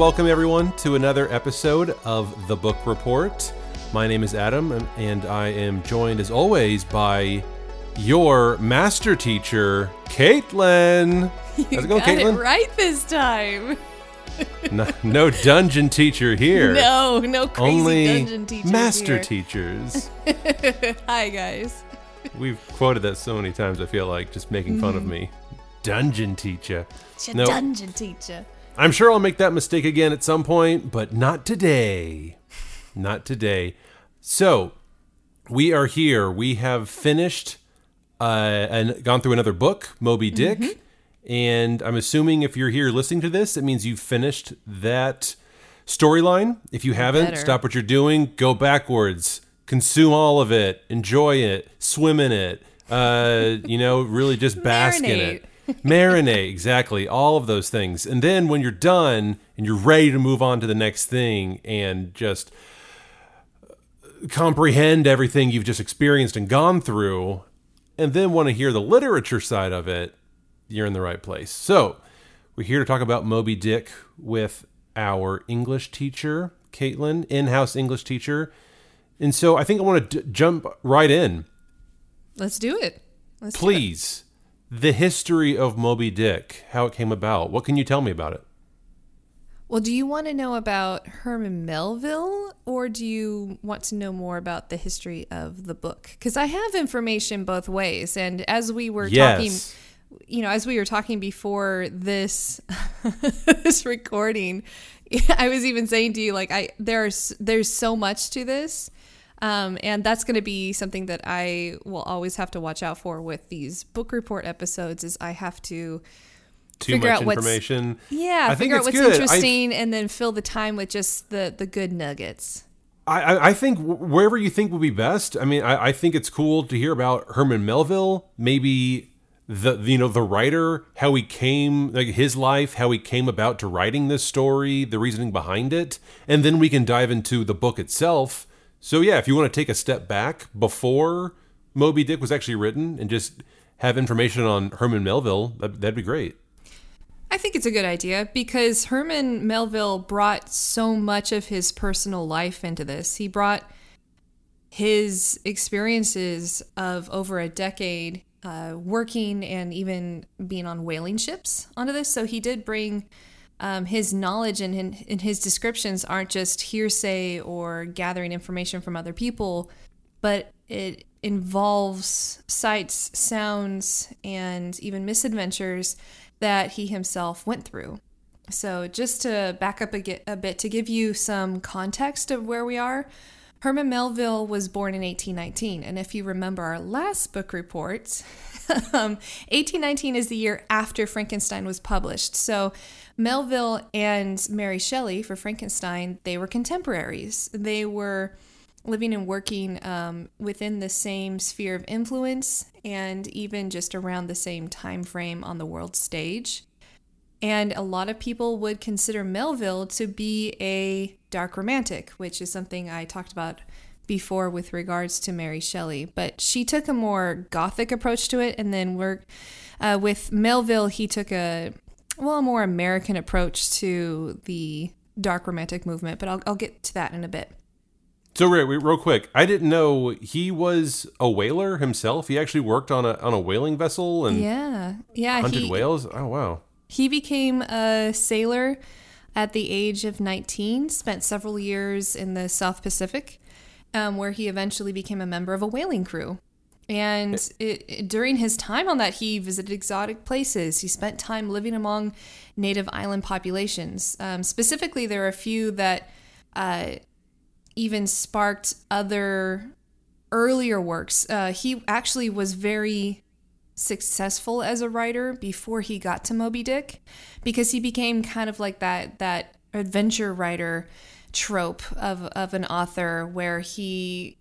Welcome everyone to another episode of The Book Report. My name is Adam and- I am joined as always by your master teacher, Caitlin. You How's it going, got Caitlin? it right this time. No, no dungeon teacher here. No, no crazy Only dungeon teachers master here. teachers. Hi guys. We've quoted that so many times, I feel like, just making fun of mm-hmm. me. Dungeon teacher. It's a No. dungeon teacher. I'm sure I'll make that mistake again at some point, but not today. Not today. So, we are here. We have finished uh, and gone through another book, Moby Dick. And I'm assuming if you're here listening to this, it means you've finished that storyline. If you haven't, better. stop what you're doing, go backwards, consume all of it, enjoy it, swim in it. Uh, you know, really just bask in it. Marinate, exactly. All of those things. And then when you're done and you're ready to move on to the next thing and just uh, comprehend everything you've just experienced and gone through, and then want to hear the literature side of it, you're in the right place. So, we're here to talk about Moby Dick with our English teacher, Caitlin, in house English teacher. And so I think I want to d- jump right in. Let's do it. Let's do it. Please, the history of Moby Dick, how it came about. What can you tell me about it? Well, do you want to know about Herman Melville or do you want to know more about the history of the book? Because I have information both ways. And as we were Yes. talking, you know, as we were talking before this this recording, I was even saying to you, like, I there's there's so much to this. Um, and that's going to be something that I will always have to watch out for with these book report episodes. Is I have to Too Figure much out what's- information. yeah, I think figure out what's good. I- interesting and then fill the time with just the the good nuggets. I, I, I think wherever you think would be best. I mean, I, I think it's cool to hear about Herman Melville, maybe the you know the writer, how he came, like his life, how he came about to writing this story, the reasoning behind it, and then we can dive into the book itself. So yeah, if you want to take a step back before Moby Dick was actually written and just have information on Herman Melville, that, that'd be great. I think it's a good idea because Herman Melville brought so much of his personal life into this. He brought his experiences of over a decade uh, working and even being on whaling ships onto this. So he did bring um, his knowledge and, and, his descriptions aren't just hearsay or gathering information from other people, but it involves sights, sounds, and even misadventures that he himself went through. So, just to back up a, a bit to give you some context of where we are, Herman Melville was born in 1819. And if you remember our last book report, um, 1819 is the year after Frankenstein was published. So, Melville and Mary Shelley for Frankenstein, they were contemporaries. They were living and working um, within the same sphere of influence and even just around the same time frame on the world stage. And a lot of people would consider Melville to be a dark romantic, which is something I talked about before with regards to Mary Shelley. But she took a more gothic approach to it, and then we're uh, with Melville, he took a well, a more American approach to the dark romantic movement, but I'll, I'll get to that in a bit. So real, real quick, I didn't know he was a whaler himself. He actually worked on a on a whaling vessel and yeah, yeah, hunted he, whales. Oh wow! He became a sailor at the age of 19. Spent several years in the South Pacific, um, where he eventually became a member of a whaling crew. And it, it, during his time on that, he visited exotic places. He spent time living among native island populations. Um, specifically, there are a few that uh, even sparked other earlier works. Uh, he actually was very successful as a writer before he got to Moby Dick because he became kind of like that that adventure writer trope of of an author where he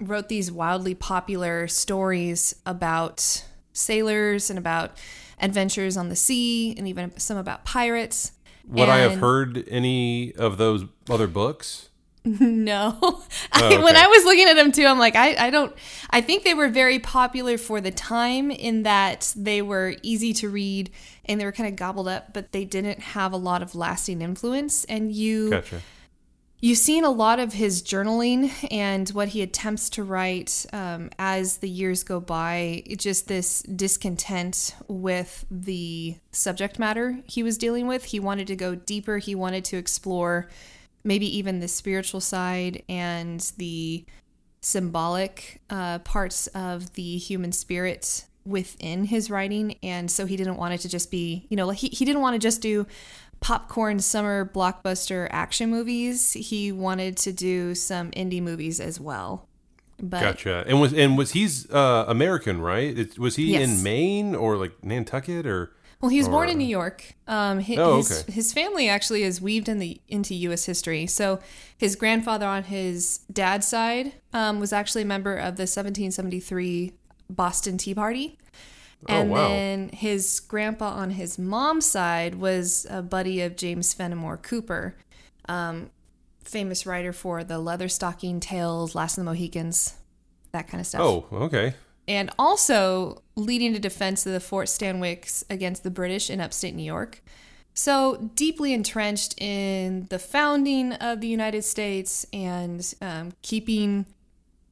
wrote these wildly popular stories about sailors and about adventures on the sea and even some about pirates. Would I have heard any of those other books? No. Oh, okay. when I was looking at them too, I'm like, I, I don't, I think they were very popular for the time in that they were easy to read and they were kind of gobbled up, but they didn't have a lot of lasting influence. And you, gotcha. you've seen a lot of his journaling and what he attempts to write um, as the years go by, just this discontent with the subject matter he was dealing with. He wanted to go deeper, he wanted to explore maybe even the spiritual side and the symbolic uh, parts of the human spirit within his writing. And so he didn't want it to just be, you know, he, he didn't want to just do popcorn summer blockbuster action movies. He wanted to do some indie movies as well. But, gotcha. And was and was he's uh, American, right? It, was he yes. in Maine or like Nantucket or? Well, he was born in New York. Um, his, oh, okay. his family actually is weaved in the into U.S. history. So his grandfather on his dad's side um, was actually a member of the 1773 Boston Tea Party. Oh, and oh, wow. then his grandpa on his mom's side was a buddy of James Fenimore Cooper, um, famous writer for the Leatherstocking Tales, Last of the Mohicans, that kind of stuff. Oh, okay and also leading the defense of the Fort Stanwix against the British in upstate New York. So, deeply entrenched in the founding of the United States and um, keeping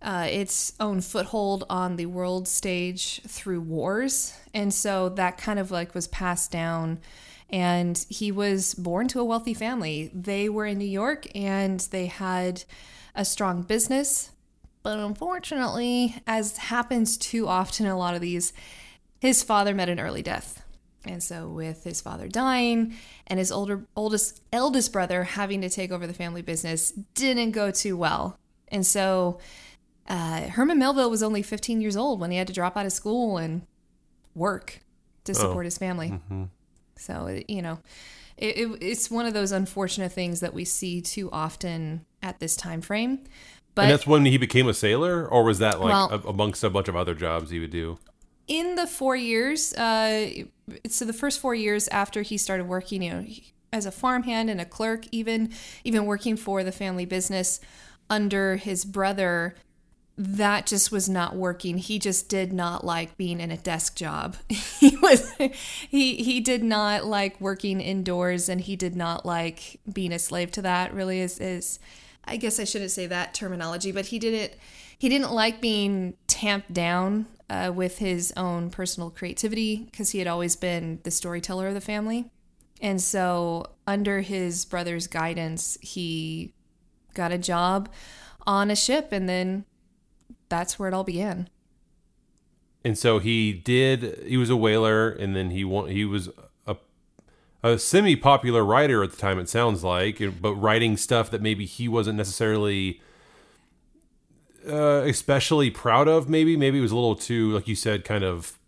uh, its own foothold on the world stage through wars. And so that kind of like was passed down. And he was born to a wealthy family. They were in New York and they had a strong business. But unfortunately, as happens too often in a lot of these, his father met an early death. And so with his father dying and his older oldest eldest brother having to take over the family business didn't go too well. And so uh, Herman Melville was only 15 years old when he had to drop out of school and work to support oh. his family. Mm-hmm. So, you know, it, it, it's one of those unfortunate things that we see too often at this time frame. But and that's when he became a sailor, or was that like well, amongst a bunch of other jobs he would do? In the four years, uh, so the first four years after he started working, you know, as a farmhand and a clerk, even even working for the family business under his brother, that just was not working. He just did not like being in a desk job. he was he he did not like working indoors and he did not like being a slave to that really is is I guess I shouldn't say that terminology, but he didn't he didn't like being tamped down uh, with his own personal creativity because he had always been the storyteller of the family. And so, under his brother's guidance, he got a job on a ship, and then that's where it all began. And so he did. He was a whaler, and then he he was a semi-popular writer at the time. It sounds like, but writing stuff that maybe he wasn't necessarily uh, especially proud of. Maybe, maybe it was a little too, like you said, kind of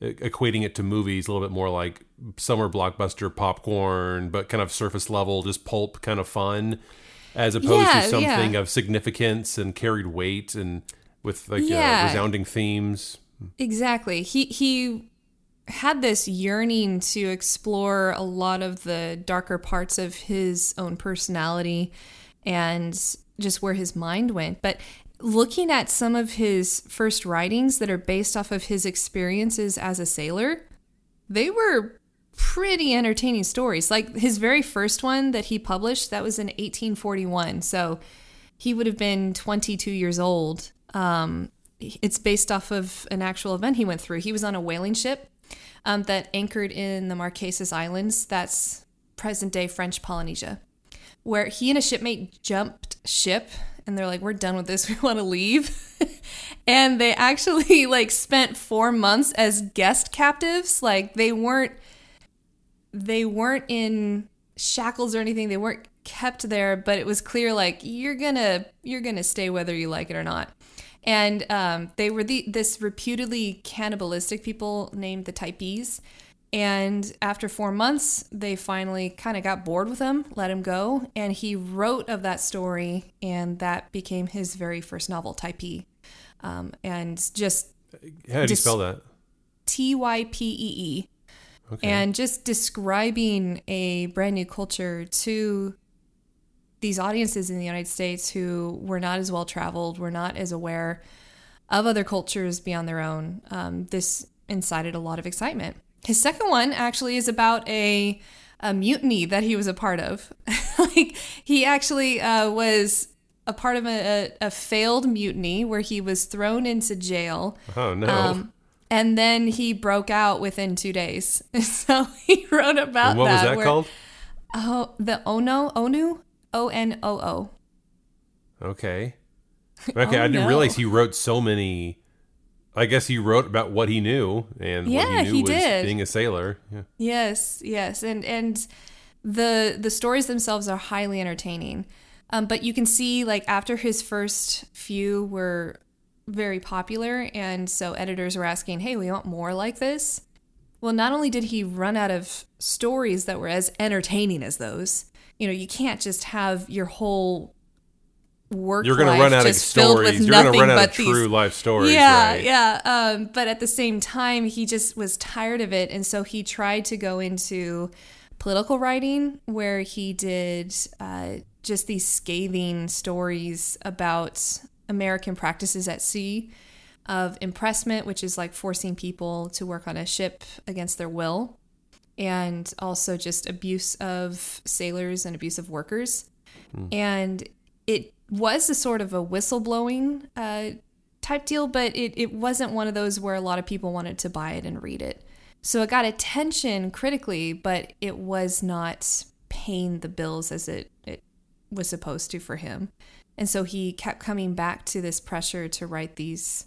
equating it to movies a little bit more like summer blockbuster popcorn, but kind of surface level, just pulp kind of fun, as opposed yeah, to something yeah. of significance and carried weight and with like uh, yeah. uh, resounding themes. Exactly. He he had this yearning to explore a lot of the darker parts of his own personality and just where his mind went. But looking at some of his first writings that are based off of his experiences as a sailor, they were pretty entertaining stories. Like his very first one that he published, that was in 1841. So he would have been 22 years old. Um, it's based off of an actual event he went through. He was on a whaling ship um, that anchored in the Marquesas Islands. That's present day French Polynesia, where he and a shipmate jumped ship and they're like, we're done with this. We want to leave. and they actually like spent four months as guest captives. Like they weren't, they weren't in shackles or anything. They weren't kept there, but it was clear like you're gonna, you're gonna stay whether you like it or not and um, they were the this reputedly cannibalistic people named the Typees. And after four months, they finally kind of got bored with him, let him go, and he wrote of that story, and that became his very first novel, Typee. Um, and just how do you spell that? T Y P E E. Okay. And just describing a brand new culture to these audiences in the United States who were not as well traveled, were not as aware of other cultures beyond their own, um, this incited a lot of excitement. His second one actually is about a, a mutiny that he was a part of. like he actually uh, was a part of a, a, failed mutiny where he was thrown into jail. Oh no. Um, and then he broke out within two days. So he wrote about and what that. was that where, called? Oh, the Ono Onu O N O O. Okay. Okay, oh, I didn't no. realize he wrote so many. I guess he wrote about what he knew, and yeah, what he knew he was did. being a sailor. Yeah. Yes, yes, and and the the stories themselves are highly entertaining. Um, but you can see, like after his first few were very popular, and so editors were asking, "Hey, we want more like this." Well, not only did he run out of stories that were as entertaining as those, you know, you can't just have your whole work you're going to run out of stories you're going to run out of true life stories yeah right? yeah um, but at the same time he just was tired of it and so he tried to go into political writing where he did uh, just these scathing stories about american practices at sea of impressment which is like forcing people to work on a ship against their will and also just abuse of sailors and abuse of workers. Mm. And it was a sort of a whistleblowing uh, type deal, but it, it wasn't one of those where a lot of people wanted to buy it and read it. So it got attention critically, but it was not paying the bills as it, it was supposed to for him. And so he kept coming back to this pressure to write these these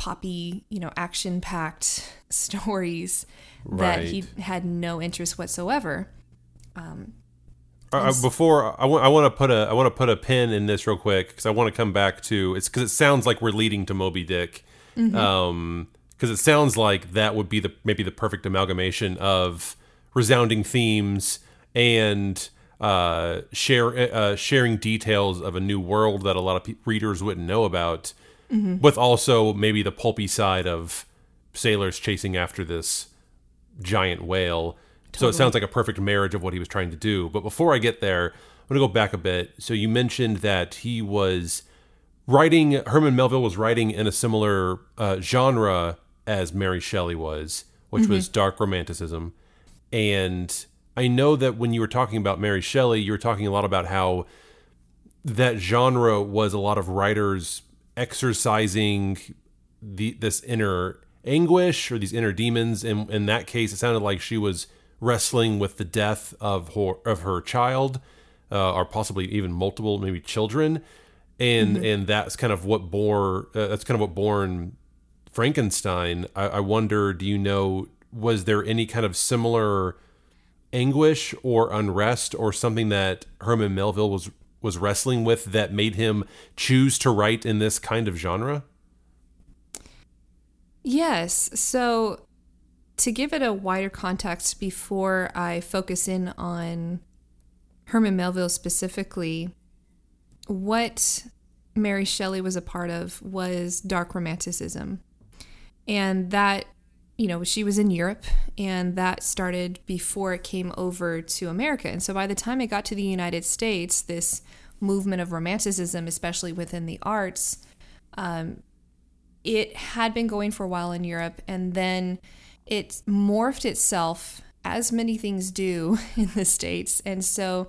poppy, you know, action packed stories right. that he had no interest whatsoever. Um, uh, before I want, I want to put a I want to put a pin in this real quick because I want to come back to it's because it sounds like we're leading to Moby Dick, because mm-hmm. um, it sounds like that would be the maybe the perfect amalgamation of resounding themes and uh, share uh, sharing details of a new world that a lot of pe- readers wouldn't know about, mm-hmm. with also maybe the pulpy side of sailors chasing after this giant whale. Totally. So it sounds like a perfect marriage of what he was trying to do. But before I get there, I'm going to go back a bit. So you mentioned that he was writing, Herman Melville was writing in a similar uh, genre as Mary Shelley was, which mm-hmm. was dark romanticism. And I know that when you were talking about Mary Shelley, you were talking a lot about how that genre was a lot of writers exercising the this inner anguish or these inner demons. And in that case, it sounded like she was wrestling with the death of her of her child, uh, or possibly even multiple, maybe children. And mm-hmm. and that's kind of what bore uh, that's kind of what born Frankenstein. I, I wonder, do you know, was there any kind of similar anguish or unrest or something that Herman Melville was was wrestling with that made him choose to write in this kind of genre? Yes. So, to give it a wider context before I focus in on Herman Melville specifically, what Mary Shelley was a part of was dark romanticism. And that, you know, she was in Europe and that started before it came over to America. And so by the time it got to the United States, this movement of romanticism, especially within the arts, um, it had been going for a while in Europe, and then it morphed itself as many things do in the States. And so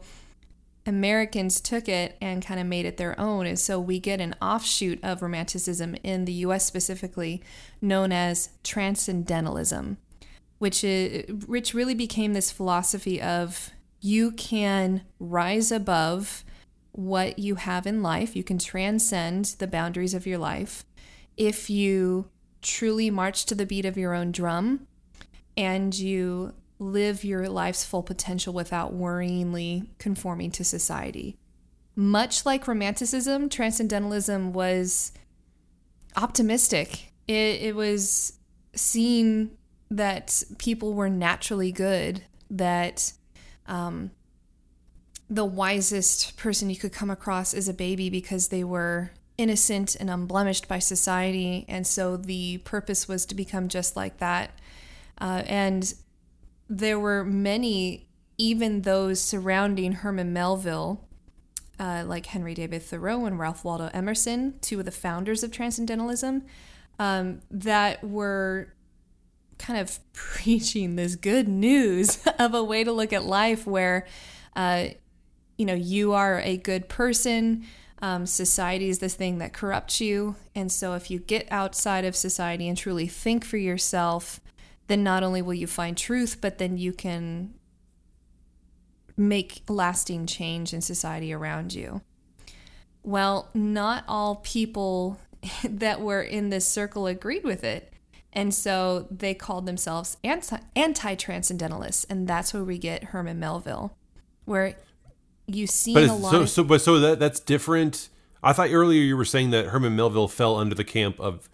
Americans took it and kind of made it their own. And so we get an offshoot of Romanticism in the US specifically, known as Transcendentalism, which, is, which really became this philosophy of you can rise above what you have in life, you can transcend the boundaries of your life if you truly march to the beat of your own drum and you live your life's full potential without worryingly conforming to society. Much like Romanticism, Transcendentalism was optimistic. It, it was seeing that people were naturally good, that um, the wisest person you could come across is a baby because they were innocent and unblemished by society. And so the purpose was to become just like that. Uh, and there were many, even those surrounding Herman Melville, uh, like Henry David Thoreau and Ralph Waldo Emerson, two of the founders of Transcendentalism, um, that were kind of preaching this good news of a way to look at life where, uh, you know, you are a good person. Um, society is this thing that corrupts you. And so if you get outside of society and truly think for yourself, then not only will you find truth, but then you can make lasting change in society around you. Well, not all people that were in this circle agreed with it. And so they called themselves anti transcendentalists. And that's where we get Herman Melville, where you see a lot. So, of, so, but so that that's different. I thought earlier you were saying that Herman Melville fell under the camp of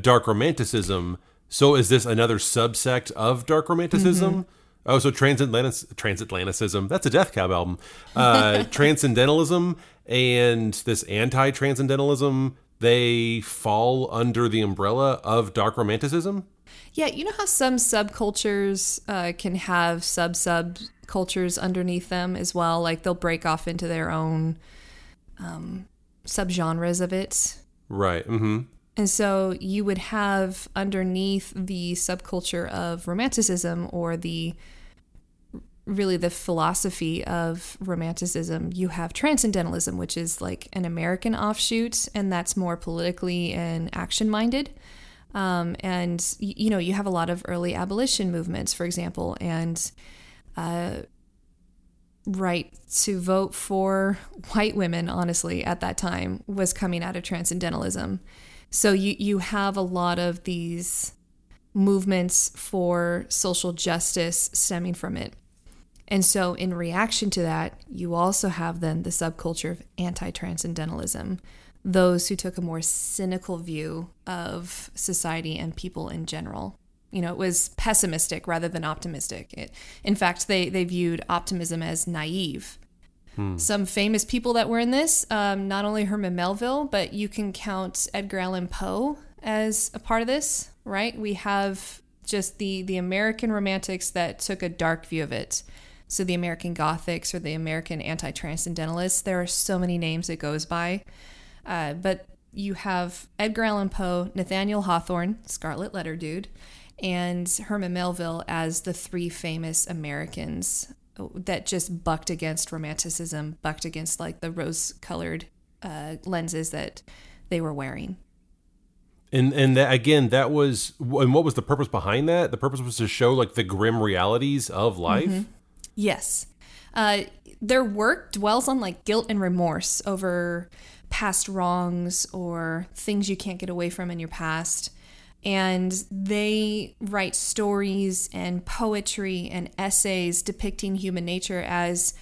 dark romanticism so is this another subsect of dark romanticism? Mm-hmm. Oh, so transatlantic transatlanticism. That's a Death Cab album. Uh, transcendentalism and this anti-transcendentalism. They fall under the umbrella of dark romanticism. Yeah, you know how some subcultures uh, can have sub sub cultures underneath them as well. Like they'll break off into their own um, subgenres of it. Right. Mm-hmm. And so you would have underneath the subculture of romanticism or the really the philosophy of romanticism, you have transcendentalism, which is like an American offshoot, and that's more politically and action minded. Um, and you know, you have a lot of early abolition movements, for example, and uh, right to vote for white women, honestly, at that time was coming out of transcendentalism. So you you have a lot of these movements for social justice stemming from it. And so in reaction to that, you also have then the subculture of anti-transcendentalism, those who took a more cynical view of society and people in general. You know, it was pessimistic rather than optimistic. It, in fact, they, they viewed optimism as naive Hmm. Some famous people that were in this, um, not only Herman Melville, but you can count Edgar Allan Poe as a part of this, right? We have just the the American romantics that took a dark view of it. So the American Gothics or the American anti-transcendentalists. There are so many names it goes by, uh, but you have Edgar Allan Poe, Nathaniel Hawthorne, Scarlet Letter dude, and Herman Melville as the three famous Americans that just bucked against romanticism, bucked against like the rose colored uh, lenses that they were wearing. And and that, again, that was and what was the purpose behind that? The purpose was to show like the grim realities of life. Mm-hmm. Yes, uh, their work dwells on like guilt and remorse over past wrongs or things you can't get away from in your past and they write stories and poetry and essays depicting human nature as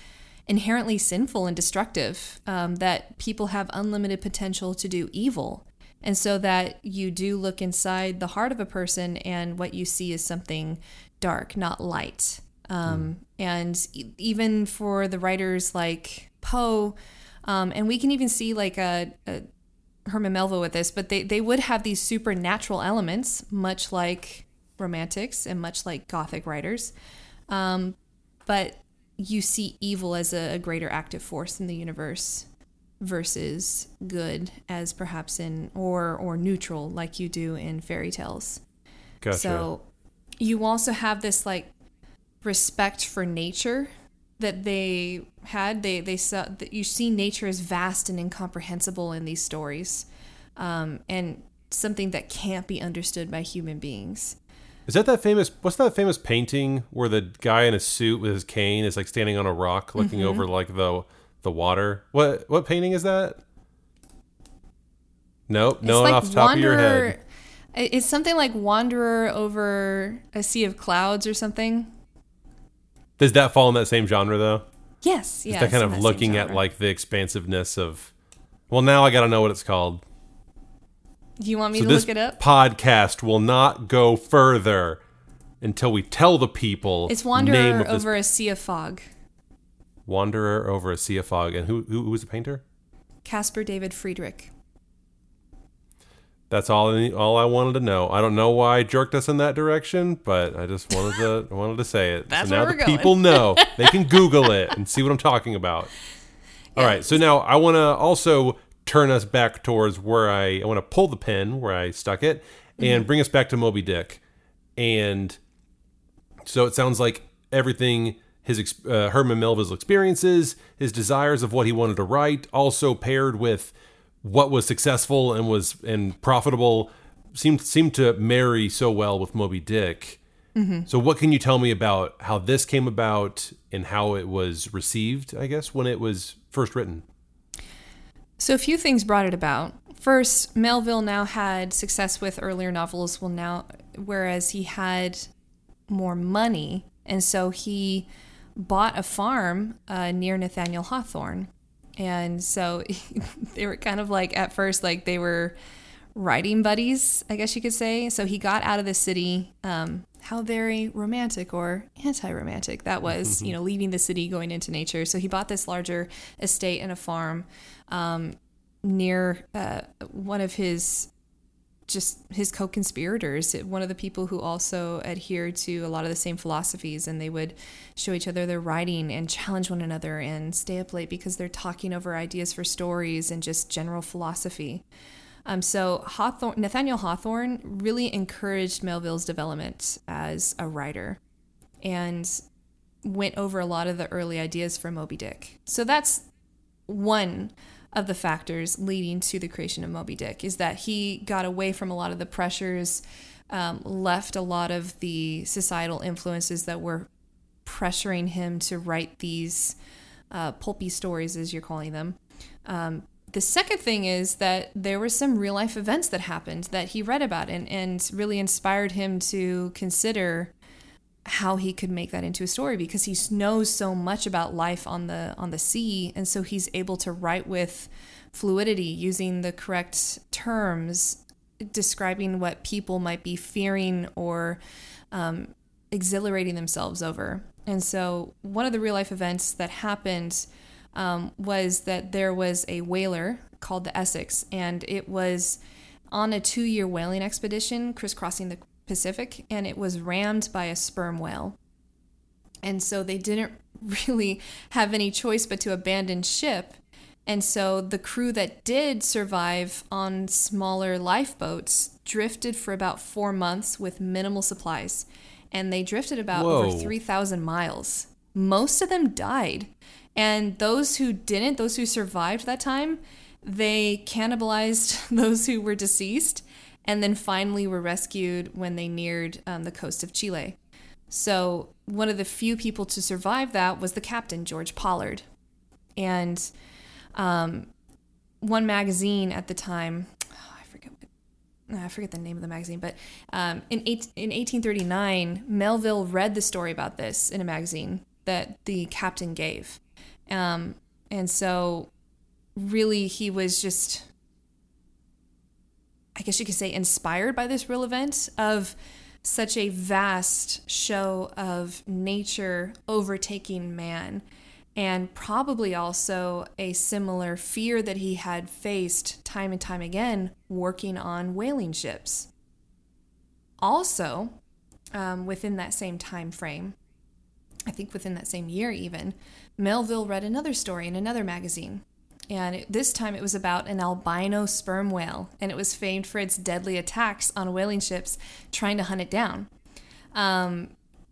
inherently sinful and destructive, um, that people have unlimited potential to do evil. And so that you do look inside the heart of a person, and what you see is something dark, not light. Um, mm. And even for the writers like Poe, um, and we can even see like a, a Herman Melville with this, but they, they would have these supernatural elements, much like romantics and much like Gothic writers. Um, but you see evil as a, a, greater active force in the universe versus good as perhaps in or or neutral like you do in fairy tales. Gotcha. So you also have this like respect for nature that they had. They they saw that you see nature as vast and incomprehensible in these stories, um, and something that can't be understood by human beings. Is that that famous? What's that famous painting where the guy in a suit with his cane is like standing on a rock, looking mm-hmm. over like the the water? What what painting is that? Nope, no like off the top wanderer, of your head. It's something like Wanderer over a sea of clouds or something. Does that fall in that same genre though? Yes, yeah. Is that kind of looking at like the expansiveness of? Well, now I got to know what it's called. Do you want me so to look it up? Podcast will not go further until we tell the people. It's Wanderer over a sea of fog. Wanderer over a sea of fog, and who who, who was the painter? Caspar David Friedrich. That's all I, all I wanted to know. I don't know why I jerked us in that direction, but I just wanted to I wanted to say it. That's so now the going. people know. They can Google it and see what I'm talking about. All right, so now I want to also turn us back towards where I, I want to pull the pin where I stuck it and mm-hmm. bring us back to Moby Dick. And so it sounds like everything his uh, Herman Melville's experiences, his desires of what he wanted to write, also paired with what was successful and was and profitable seemed seemed to marry so well with Moby Dick. Mm-hmm. So what can you tell me about how this came about and how it was received, I guess, when it was first written? So a few things brought it about. First, Melville now had success with earlier novels, well now whereas he had more money, and so he bought a farm uh, near Nathaniel Hawthorne and so they were kind of like, at first, like they were riding buddies, I guess you could say. So he got out of the city. Um, how very romantic or anti romantic that was, you know, leaving the city, going into nature. So he bought this larger estate and a farm um, near uh, one of his just his co-conspirators one of the people who also adhered to a lot of the same philosophies and they would show each other their writing and challenge one another and stay up late because they're talking over ideas for stories and just general philosophy um, so Hawthorne, Nathaniel Hawthorne really encouraged Melville's development as a writer and went over a lot of the early ideas for Moby Dick. So that's one of the factors leading to the creation of Moby Dick is that he got away from a lot of the pressures, um, left a lot of the societal influences that were pressuring him to write these uh, pulpy stories, as you're calling them. Um, the second thing is that there were some real life events that happened that he read about and, and really inspired him to consider how he could make that into a story because he knows so much about life on the on the sea. And so he's able to write with fluidity using the correct terms describing what people might be fearing or um, exhilarating themselves over. And so one of the real life events that happened um, was that there was a whaler called the essex and it was on a two-year whaling expedition crisscrossing the Pacific and it was rammed by a sperm whale. And so they didn't really have any choice but to abandon ship. And so the crew that did survive on smaller lifeboats drifted for about four months with minimal supplies. And they drifted about Whoa. over 3,000 miles. Most of them died. And those who didn't, those who survived that time, they cannibalized those who were deceased and then finally were rescued when they neared um, the coast of Chile. So, one of the few people to survive that was the captain, George Pollard. And um, one magazine at the time, oh, I forget I forget the name of the magazine, but um, in, eight, in 1839, Melville read the story about this in a magazine that the captain gave. Um, and so, really, he was just I guess you could say, inspired by this real event of such a vast show of nature overtaking man, and probably also a similar fear that he had faced time and time again working on whaling ships. Also, um, within that same time frame, I think within that same year even, Melville read another story in another magazine and it, this time it was about an albino sperm whale, and it was famed for its deadly attacks on whaling ships trying to hunt it down. Um,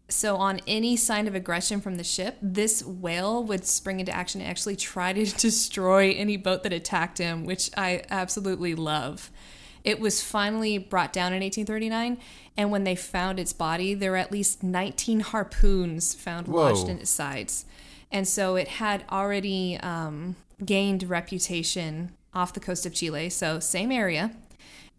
so, on any sign of aggression from the ship, this whale would spring into action and actually try to destroy any boat that attacked him, which I absolutely love. It was finally brought down in 1839, and when they found its body, there were at least 19 harpoons found Whoa. lodged in its sides. And so it had already um, gained reputation off the coast of Chile, so same area.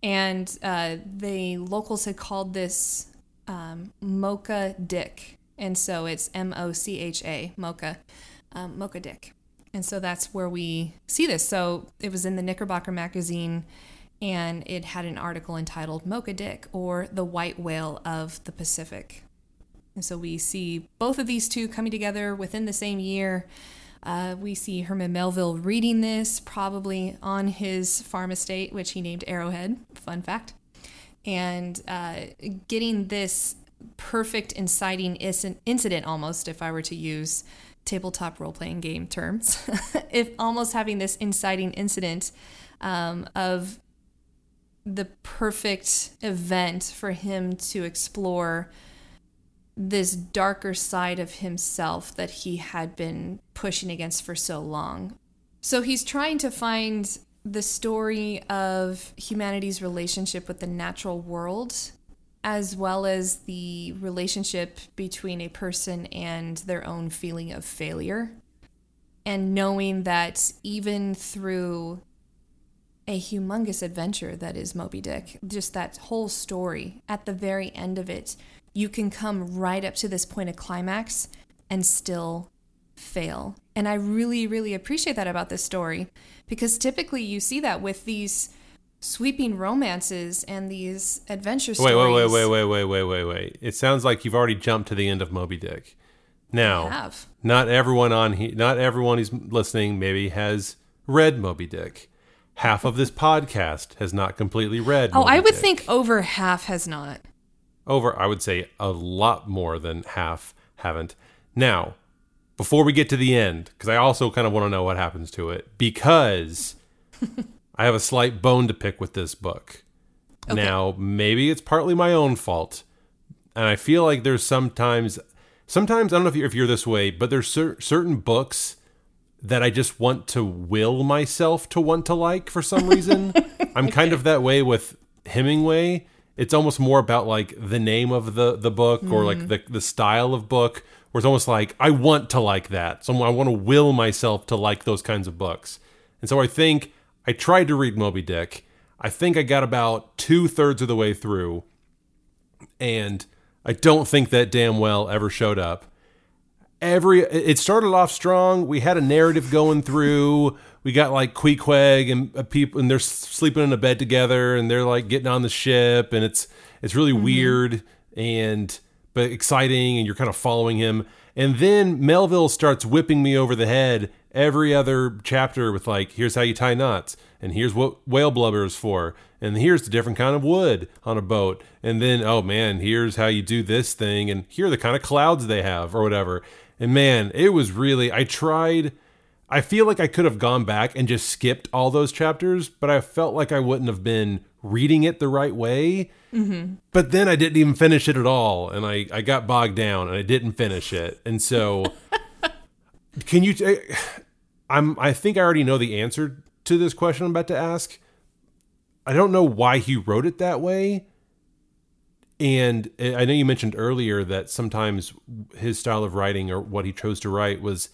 And uh, the locals had called this um, Mocha Dick. And so it's M O C H A, Mocha, um, Mocha Dick. And so that's where we see this. So it was in the Knickerbocker magazine, and it had an article entitled Mocha Dick or the White Whale of the Pacific. And so we see both of these two coming together within the same year. Uh, we see Herman Melville reading this probably on his farm estate, which he named Arrowhead. Fun fact. And uh, getting this perfect inciting incident almost, if I were to use tabletop role playing game terms, if almost having this inciting incident um, of the perfect event for him to explore this darker side of himself that he had been pushing against for so long. So he's trying to find the story of humanity's relationship with the natural world, as well as the relationship between a person and their own feeling of failure. And knowing that even through a humongous adventure that is Moby Dick, just that whole story, at the very end of it, you can come right up to this point of climax and still fail. And I really, really appreciate that about this story because typically you see that with these sweeping romances and these adventure Wait, stories. wait, wait, wait, wait, wait, wait, wait, wait. It sounds like you've already jumped to the end of Moby Dick. Now, not everyone on he, not everyone who's listening maybe has read Moby Dick. Half of this podcast has not completely read. Oh, Moby I would Dick. think over half has not. Over I would say a lot more than half haven't. Now, before we get to the end, because I also kind of want to know what happens to it, because I have a slight bone to pick with this book. Now, maybe it's partly my own fault, and I feel like there's sometimes, sometimes I don't know if you're, if you're this way, but there's cer- certain books that I just want to will myself to want to like for some reason. I'm kind of that way with Hemingway. It's almost more about like the name of the the book or like mm-hmm. the the style of book, where it's almost like I want to like that. So I want to will myself to like those kinds of books. And so I think I tried to read Moby Dick. I think I got about two thirds of the way through, and I don't think that damn well ever showed up every it started off strong. We had a narrative going through. We got like Queequeg and uh, people, and they're sleeping in a bed together, and they're like getting on the ship, and it's it's really weird and but exciting, and you're kind of following him. And then Melville starts whipping me over the head every other chapter with like, here's how you tie knots, and here's what whale blubber is for, and here's the different kind of wood on a boat, and then oh man, here's how you do this thing, and here are the kind of clouds they have or whatever. And man, it was really I tried. I feel like I could have gone back and just skipped all those chapters, but I felt like I wouldn't have been reading it the right way. Mm-hmm. But then I didn't even finish it at all, and I, I got bogged down and I didn't finish it. And so, can you? T- I'm. I think I already know the answer to this question I'm about to ask. I don't know why he wrote it that way. And eh, I know you mentioned earlier that sometimes his style of writing or what he chose to write was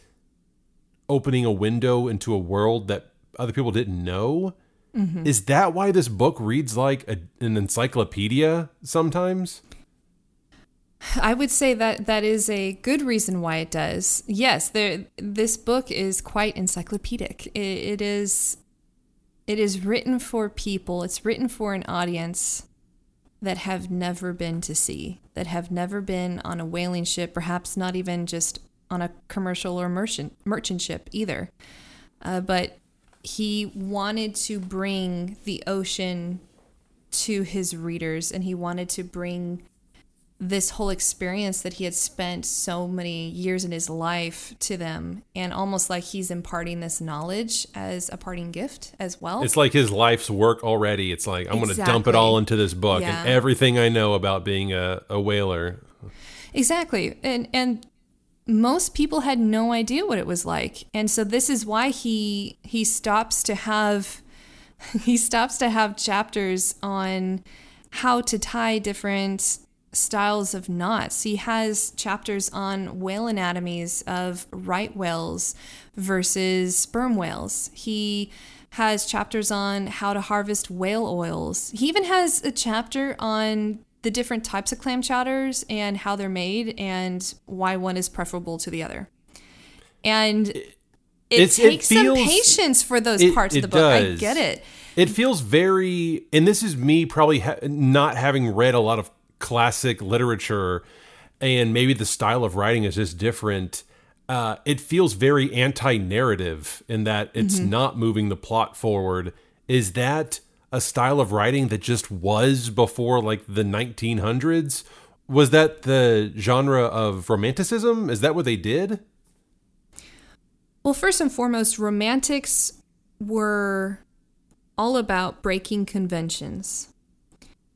opening a window into a world that other people didn't know. Mm-hmm. Is that why this book reads like a, an encyclopedia sometimes? I would say that that is a good reason why it does. Yes, there. This book is quite encyclopedic. It, it is. It is written for people. It's written for an audience that have never been to sea, that have never been on a whaling ship, perhaps not even just on a commercial or merchant merchant ship either. Uh, but he wanted to bring the ocean to his readers, and he wanted to bring this whole experience that he had spent so many years in his life to them and almost like he's imparting this knowledge as a parting gift as well It's like his life's work already. It's like I'm going to dump it all into this book Yeah. and everything I know about being a, a whaler. Exactly. And and most people had no idea what it was like. And so this is why he he stops to have he stops to have chapters on how to tie different styles of knots. He has chapters on whale anatomies of right whales versus sperm whales. He has chapters on how to harvest whale oils. He even has a chapter on the different types of clam chowders and how they're made and why one is preferable to the other. And it, it takes it feels, some patience for those it, parts of the book. Does. I get it. It feels very, and this is me probably ha- not having read a lot of classic literature, and maybe the style of writing is just different. Uh, it feels very anti-narrative in that it's mm-hmm. not moving the plot forward. Is that a style of writing that just was before like the 1900s? Was that the genre of romanticism? Is that what they did? Well, first and foremost, romantics were all about breaking conventions.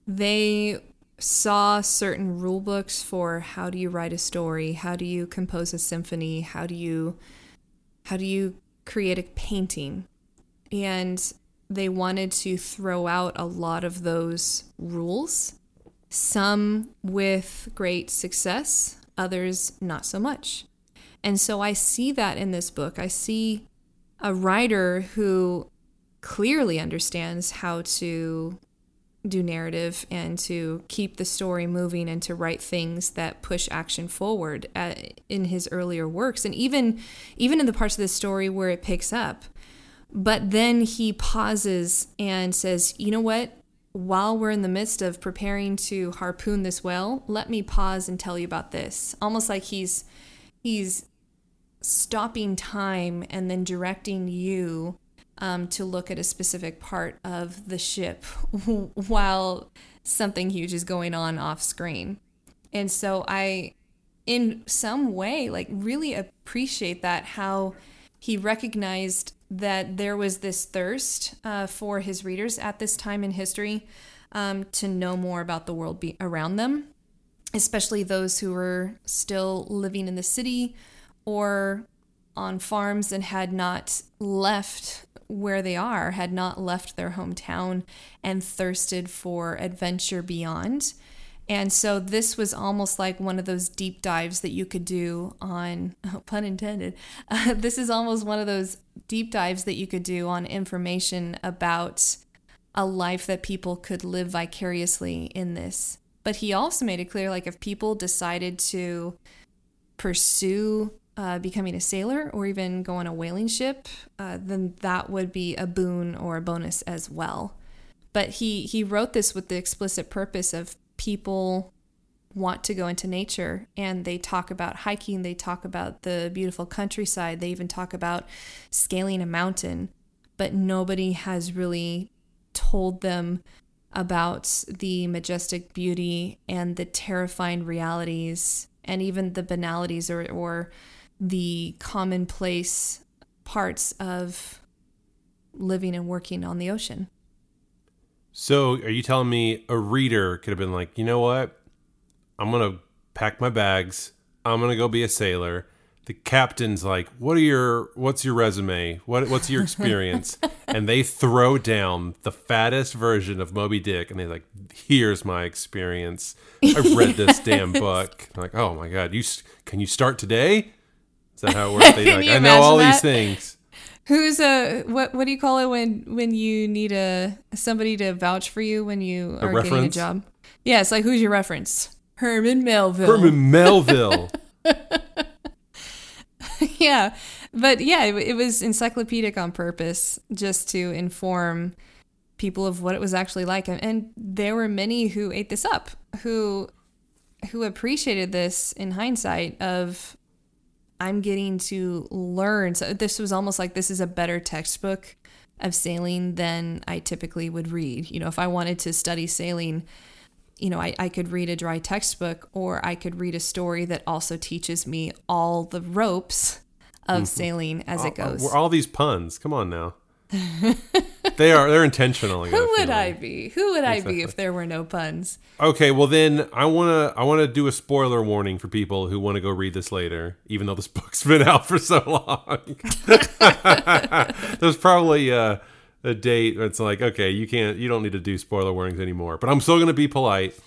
They saw certain rule books for how do you write a story, how do you compose a symphony, how do you how do you create a painting. And they wanted to throw out a lot of those rules, some with great success, others not so much. And so I see that in this book. I see a writer who clearly understands how to do narrative and to keep the story moving and to write things that push action forward at, uh, in his earlier works and even even in the parts of the story where it picks up but then he pauses and says you know what while we're in the midst of preparing to harpoon this whale let me pause and tell you about this almost like he's he's stopping time and then directing you um, to look at a specific part of the ship while something huge is going on off screen. And so I, in some way, like really appreciate that how he recognized that there was this thirst uh, for his readers at this time in history um, to know more about the world be- around them, especially those who were still living in the city or on farms and had not left where they are, had not left their hometown and thirsted for adventure beyond. And so this was almost like one of those deep dives that you could do on, oh, pun intended. Uh, this is almost one of those deep dives that you could do on information about a life that people could live vicariously in this. But he also made it clear like if people decided to pursue uh, becoming a sailor or even go on a whaling ship, uh, then that would be a boon or a bonus as well. But he he wrote this with the explicit purpose of people want to go into nature and they talk about hiking, they talk about the beautiful countryside, they even talk about scaling a mountain, but nobody has really told them about the majestic beauty and the terrifying realities and even the banalities or, or the commonplace parts of living and working on the ocean. So, are you telling me a reader could have been like, you know what? I'm going to pack my bags. I'm going to go be a sailor. The captain's like, "What are your what's your resume? What what's your experience?" and they throw down the fattest version of Moby Dick and they're like, "Here's my experience. I've read this damn book." I'm like, "Oh my god, you can you start today?" Is that how it works? They like, I know all that? these things. Who's a what? What do you call it when when you need a somebody to vouch for you when you are a getting a job? Yeah, it's like who's your reference? Herman Melville. Herman Melville. yeah, but yeah, it, it was encyclopedic on purpose, just to inform people of what it was actually like, and there were many who ate this up, who who appreciated this in hindsight of I'm getting to learn. So this was almost like this is a better textbook of sailing than I typically would read. You know, if I wanted to study sailing, you know, I, I could read a dry textbook or I could read a story that also teaches me all the ropes of mm-hmm. sailing as all, it goes. All, all these puns. Come on now. they are they're intentional. A Who would feeling. I be? Who would I be if there were no puns? Okay, well then I wanna I wanna do a spoiler warning for people who want to go read this later, even though this book's been out for so long. There's probably uh, a date where it's like, okay, you can't, you don't need to do spoiler warnings anymore. But I'm still gonna be polite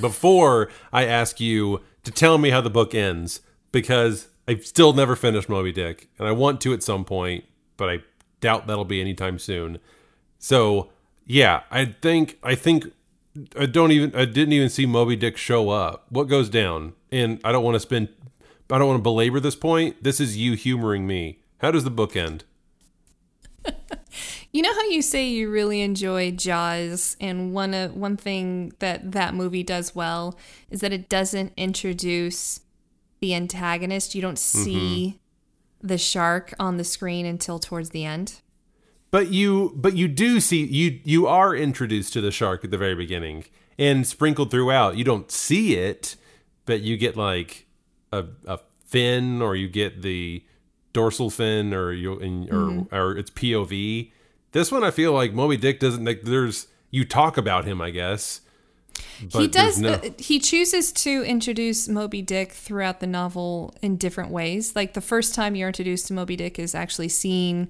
before I ask you to tell me how the book ends because I've still never finished Moby Dick, and I want to at some point, but I doubt that'll be anytime soon. So yeah, I think I think I don't even I didn't even see Moby Dick show up. What goes down? And I don't want to spend I don't want to belabor this point. This is you humoring me. How does the book end? You know how you say you really enjoy Jaws, and one uh, one thing that that movie does well is that it doesn't introduce the antagonist. You don't see the shark on the screen until towards the end. But you but you do see you you are introduced to the shark at the very beginning and sprinkled throughout. You don't see it, but you get like a a fin or you get the dorsal fin or you in, or mm-hmm. or it's POV. This one I feel like Moby Dick doesn't like there's you talk about him, I guess. But he does. no- uh, he chooses to introduce Moby Dick throughout the novel in different ways. Like the first time you're introduced to Moby Dick is actually seen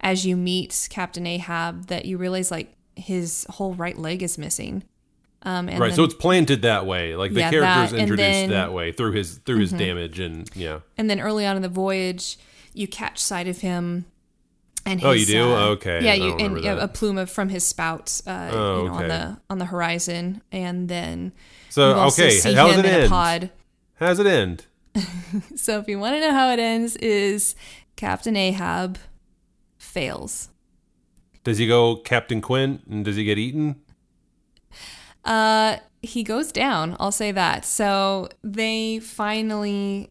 as you meet Captain Ahab that you realize like his whole right leg is missing. Um, and right, then, so it's planted that way. Like the Yeah, character's that, introduced then- Mm-hmm. that way through his through his damage and yeah. and then early on in the voyage, you catch sight of him. And Oh, you do? uh, Okay, Yeah, you and that. a plume of from his spout, uh, Oh, you know, on the on the horizon, and then So okay, how's it end? pod. How does it end? So if you want to know how it ends, is Captain Ahab fails. Does he go Captain Quint and does he get eaten? Uh, he goes down. I'll say that. So they finally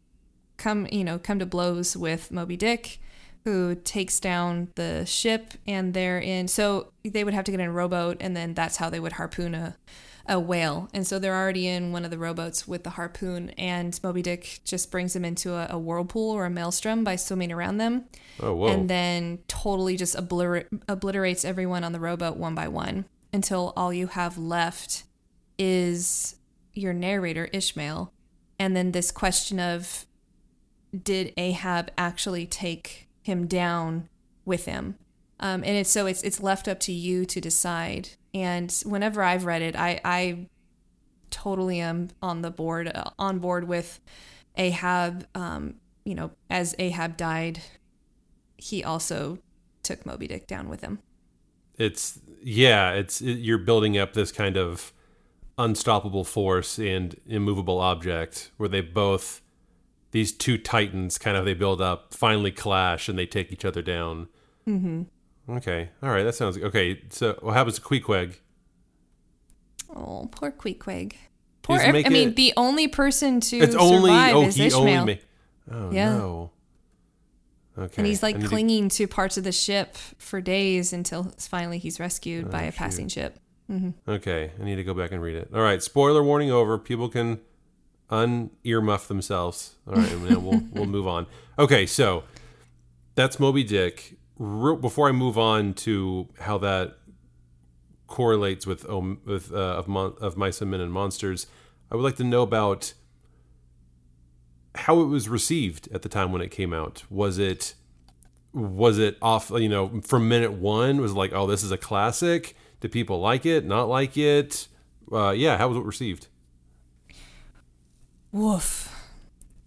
come, you know, come to blows with Moby Dick, who takes down the ship, and they're in. So they would have to get in a rowboat, and then that's how they would harpoon a, a whale. And so they're already in one of the rowboats with the harpoon, and Moby Dick just brings them into a, a whirlpool or a maelstrom by swimming around them. Oh whoa. and then totally just obliter- obliterates everyone on the rowboat one by one until all you have left is your narrator Ishmael and then this question of did Ahab actually take him down with him um, and it's so it's it's left up to you to decide and whenever I've read it I I totally am on the board uh, on board with Ahab um, you know as Ahab died he also took Moby Dick down with him. it's yeah it's it, you're building up this kind of unstoppable force and immovable object where they both these two titans kind of they build up finally clash and they take each other down mm-hmm. okay all right that sounds okay so what happens to Queequeg? Oh, poor Queequeg. Poor. He's ev- I mean, making- the only person to it's only survive oh is Ishmael, only oh Yeah. no okay and he's like need to- clinging to parts of the ship for days until finally he's rescued Oh, by a passing ship. Mm-hmm. Okay, I need to go back and read it. All right, spoiler warning over. People can un earmuff themselves. All right, we'll we'll move on. Okay, so that's Moby Dick. Re- before I move on to how that correlates with um, with uh, of mon- of mice and men and monsters, I would like to know about how it was received at the time when it came out. Was it was it off you know from minute one was like oh this is a classic did people like it not like it uh, yeah how was it received Woof.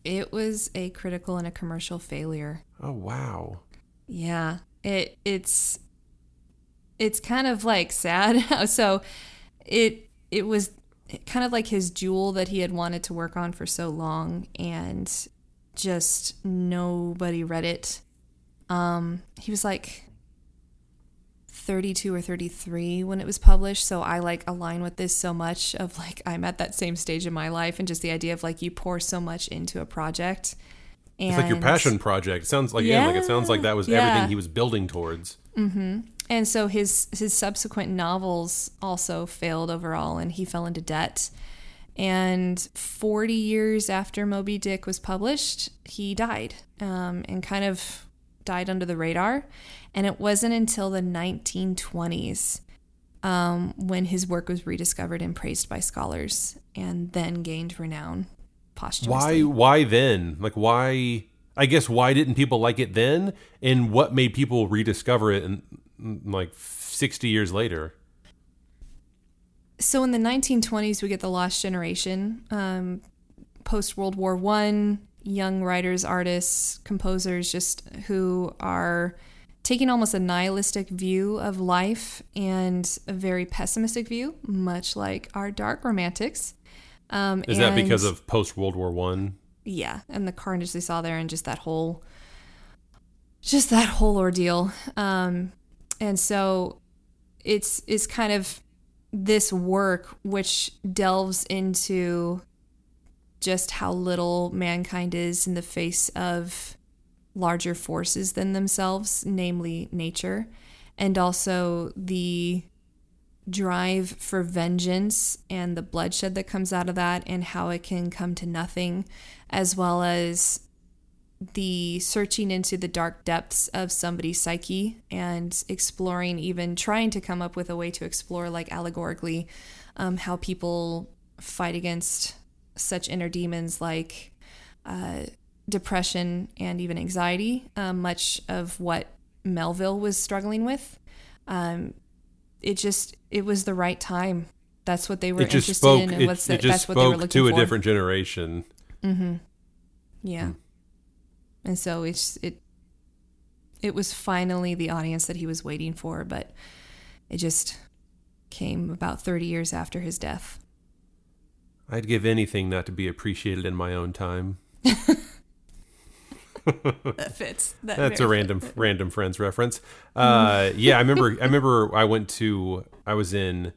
It was a critical and a commercial failure. oh wow Yeah. It it's it's kind of like sad. so it it was kind of like his jewel that he had wanted to work on for so long and just nobody read it. Um he was like 32 or 33 when it was published so i like align with this so much of like i'm at that same stage in my life and just the idea of like you pour so much into a project and it's like your passion project. It sounds like yeah, like it sounds like that was Yeah. everything he was building towards. And so his his subsequent novels also failed overall and he fell into debt. And 40 years after moby dick was published he died um, and kind of died under the radar. And it wasn't until the 1920s um, when his work was rediscovered and praised by scholars and then gained renown posthumously. Why? Why then? Like why? I guess why didn't people like it then? And what made people rediscover it? And like sixty years later. So in the 1920s, we get the Lost Generation. Um, Post World War One, young writers, artists, composers, just who are taking almost a nihilistic view of life and a very pessimistic view, much like our dark romantics. Um, Is that because of post World War One? Yeah, and the carnage they saw there, and just that whole, just that whole ordeal. Um, and so, it's it's kind of this work which delves into just how little mankind is in the face of larger forces than themselves, namely nature, and also the drive for vengeance and the bloodshed that comes out of that, and how it can come to nothing, as well as the searching into the dark depths of somebody's psyche and exploring, even trying to come up with a way to explore, like allegorically, um, how people fight against such inner demons like uh, depression and even anxiety, um, much of what Melville was struggling with. Um, it just it was the right time. That's what they were interested spoke, in, and it, what's the, it just that's what they were spoke looking to for. a different generation. Mm-hmm. Yeah. And so it's it it was finally the audience that he was waiting for, but it just came about 30 years after his death. I'd give anything not to be appreciated in my own time. That fits. That That's a random random friends reference. Uh, yeah, I remember. I remember. I went to. I was in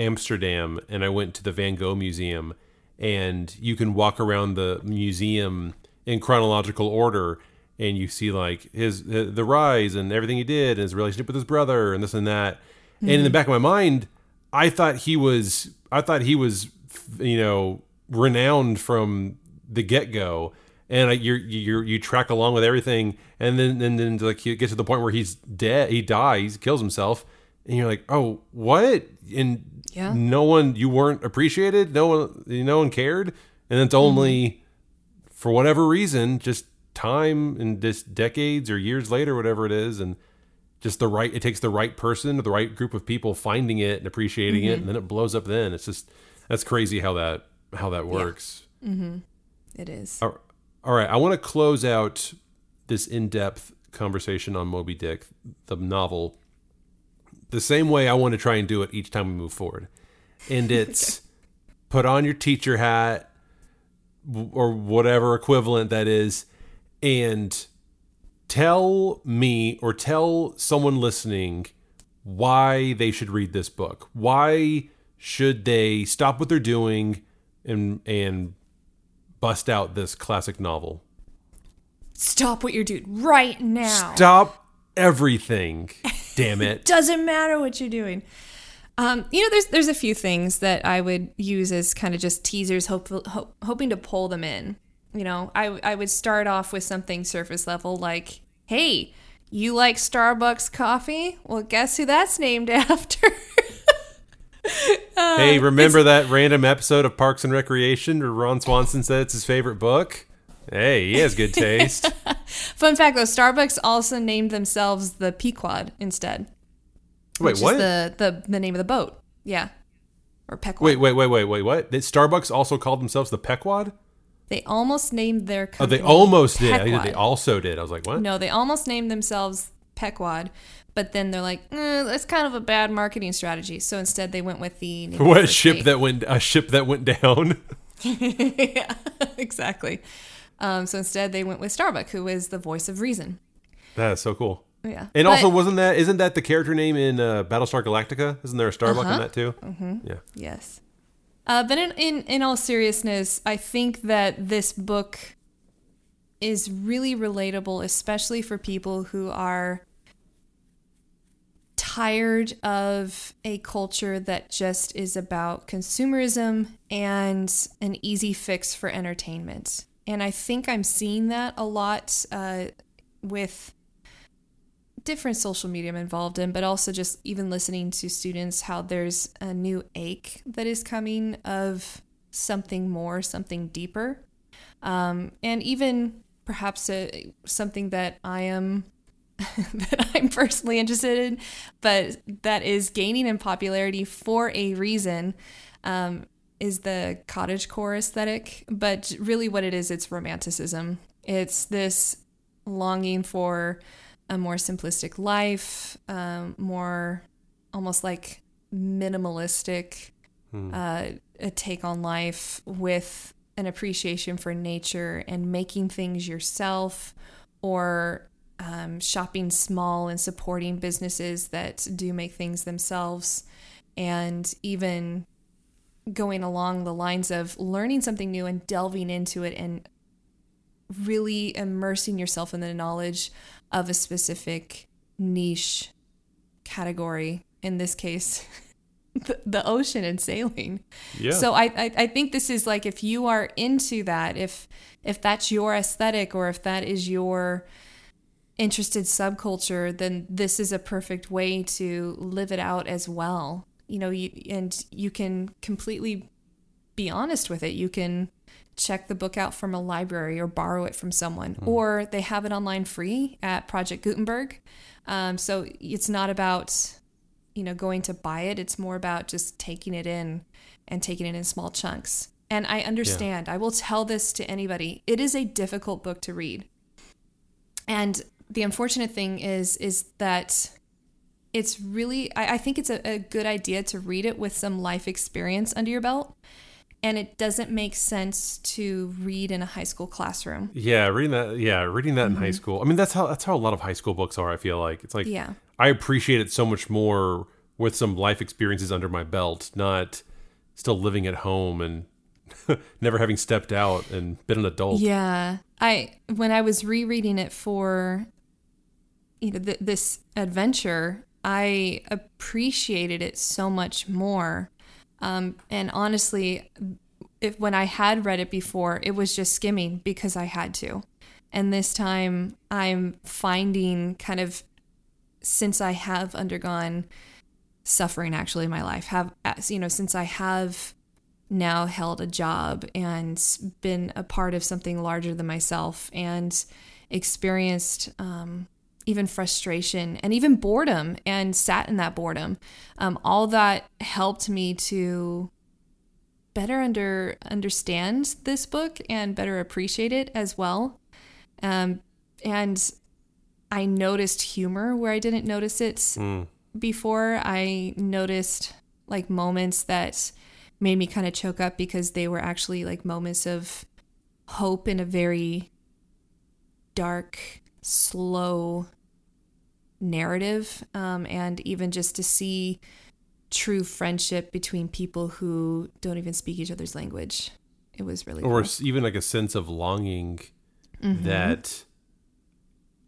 Amsterdam, and I went to the Van Gogh Museum, and you can walk around the museum in chronological order, and you see like his the rise and everything he did, and his relationship with his brother, and this and that. And in the back of my mind, I thought he was. I thought he was, you know, renowned from the get go and you you you track along with everything, and then and then like you get to the point where he's dead, he dies, kills himself, and you're like, oh, what? And Yeah. no one, you weren't appreciated, no one, no one cared, and it's only mm-hmm. for whatever reason, just time and just decades or years later, whatever it is, and just the right, it takes the right person or the right group of people finding it and appreciating it, and then it blows up. Then it's just that's crazy how that how that works. mm-hmm It is. All all right, I want to close out this in-depth conversation on Moby Dick, the novel, the same way I want to try and do it each time we move forward. And it's put on your teacher hat or whatever equivalent that is and tell me or tell someone listening why they should read this book. Why should they stop what they're doing and and bust out this classic novel? Stop what you're doing right now. Stop everything. Damn it. Doesn't matter what you're doing. Um, you know, there's there's a few things that I would use as kind of just teasers, hope, hope, hoping to pull them in. You know, I I would start off with something surface level like, "Hey, you like Starbucks coffee? Well, guess who that's named after?" Uh, hey, remember that random episode of Parks and Recreation where Ron Swanson said it's his favorite book? Hey, he has good taste. Fun fact though, Starbucks also named themselves the Pequod instead. Wait, what? Is the, the the name of the boat. Yeah. Or Pequod. Wait, wait, wait, wait, wait, what? Did Starbucks also called themselves the Pequod? They almost named their company. Oh, they almost did. I. They also did. I was like, what? No, they almost named themselves Pequod, but then they're like, eh, that's kind of a bad marketing strategy. So instead, they went with the What the a first ship mate. that went a ship that went down. yeah, exactly. Um, so instead, they went with Starbuck, who is the voice of reason. That's so cool. Yeah, And But- also, wasn't that isn't that the character name in uh, Battlestar Galactica? Isn't there a Starbuck Uh-huh. in that too? Mm-hmm. Yeah. Yes. Uh, but in, in, in all seriousness, I think that this book is really relatable, especially for people who are tired of a culture that just is about consumerism and an easy fix for entertainment. And I think I'm seeing that a lot uh, with different social media I'm involved in, but also just even listening to students how there's a new ache that is coming of something more, something deeper, um, and even perhaps a, something that I am that I'm personally interested in, but that is gaining in popularity for a reason. Um, is the cottage core aesthetic, but really what it is, it's romanticism. It's this longing for a more simplistic life, um, more almost like minimalistic hmm. uh, a take on life with an appreciation for nature and making things yourself or um, shopping small and supporting businesses that do make things themselves and even going along the lines of learning something new and delving into it and really immersing yourself in the knowledge of a specific niche category in this case the, the ocean and sailing. Yeah. so I, I i think this is like if you are into that if if that's your aesthetic or if that is your interested subculture then this is a perfect way to live it out as well. You know you, and you can completely be honest with it. You can check the book out from a library or borrow it from someone, mm. or they have it online free at Project Gutenberg. Um, so it's not about you know going to buy it; it's more about just taking it in and taking it in small chunks. And I understand. Yeah. I will tell this to anybody. It is a difficult book to read. And the unfortunate thing is is that it's really I, I think it's a, a good idea to read it with some life experience under your belt and it doesn't make sense to read in a high school classroom. Yeah, reading that. Yeah, reading that mm-hmm. in high mm-hmm. school. I mean, that's how that's how a lot of high school books are. I feel like it's like yeah. I appreciate it so much more with some life experiences under my belt, not still living at home and never having stepped out and been an adult. Yeah, I when I was rereading it for you know th- this adventure, I appreciated it so much more um, and honestly, if when I had read it before, it was just skimming because I had to. And this time I'm finding kind of since I have undergone suffering actually in my life, have you know, since I have now held a job and been a part of something larger than myself and experienced um, even frustration and even boredom and sat in that boredom. Um, all that helped me to better under understand this book and better appreciate it as well. Um, and I noticed humor where I didn't notice it mm. before. I noticed like moments that made me kind of choke up because they were actually like moments of hope in a very dark slow narrative um, and even just to see true friendship between people who don't even speak each other's language it was really or cool. even like a sense of longing mm-hmm. that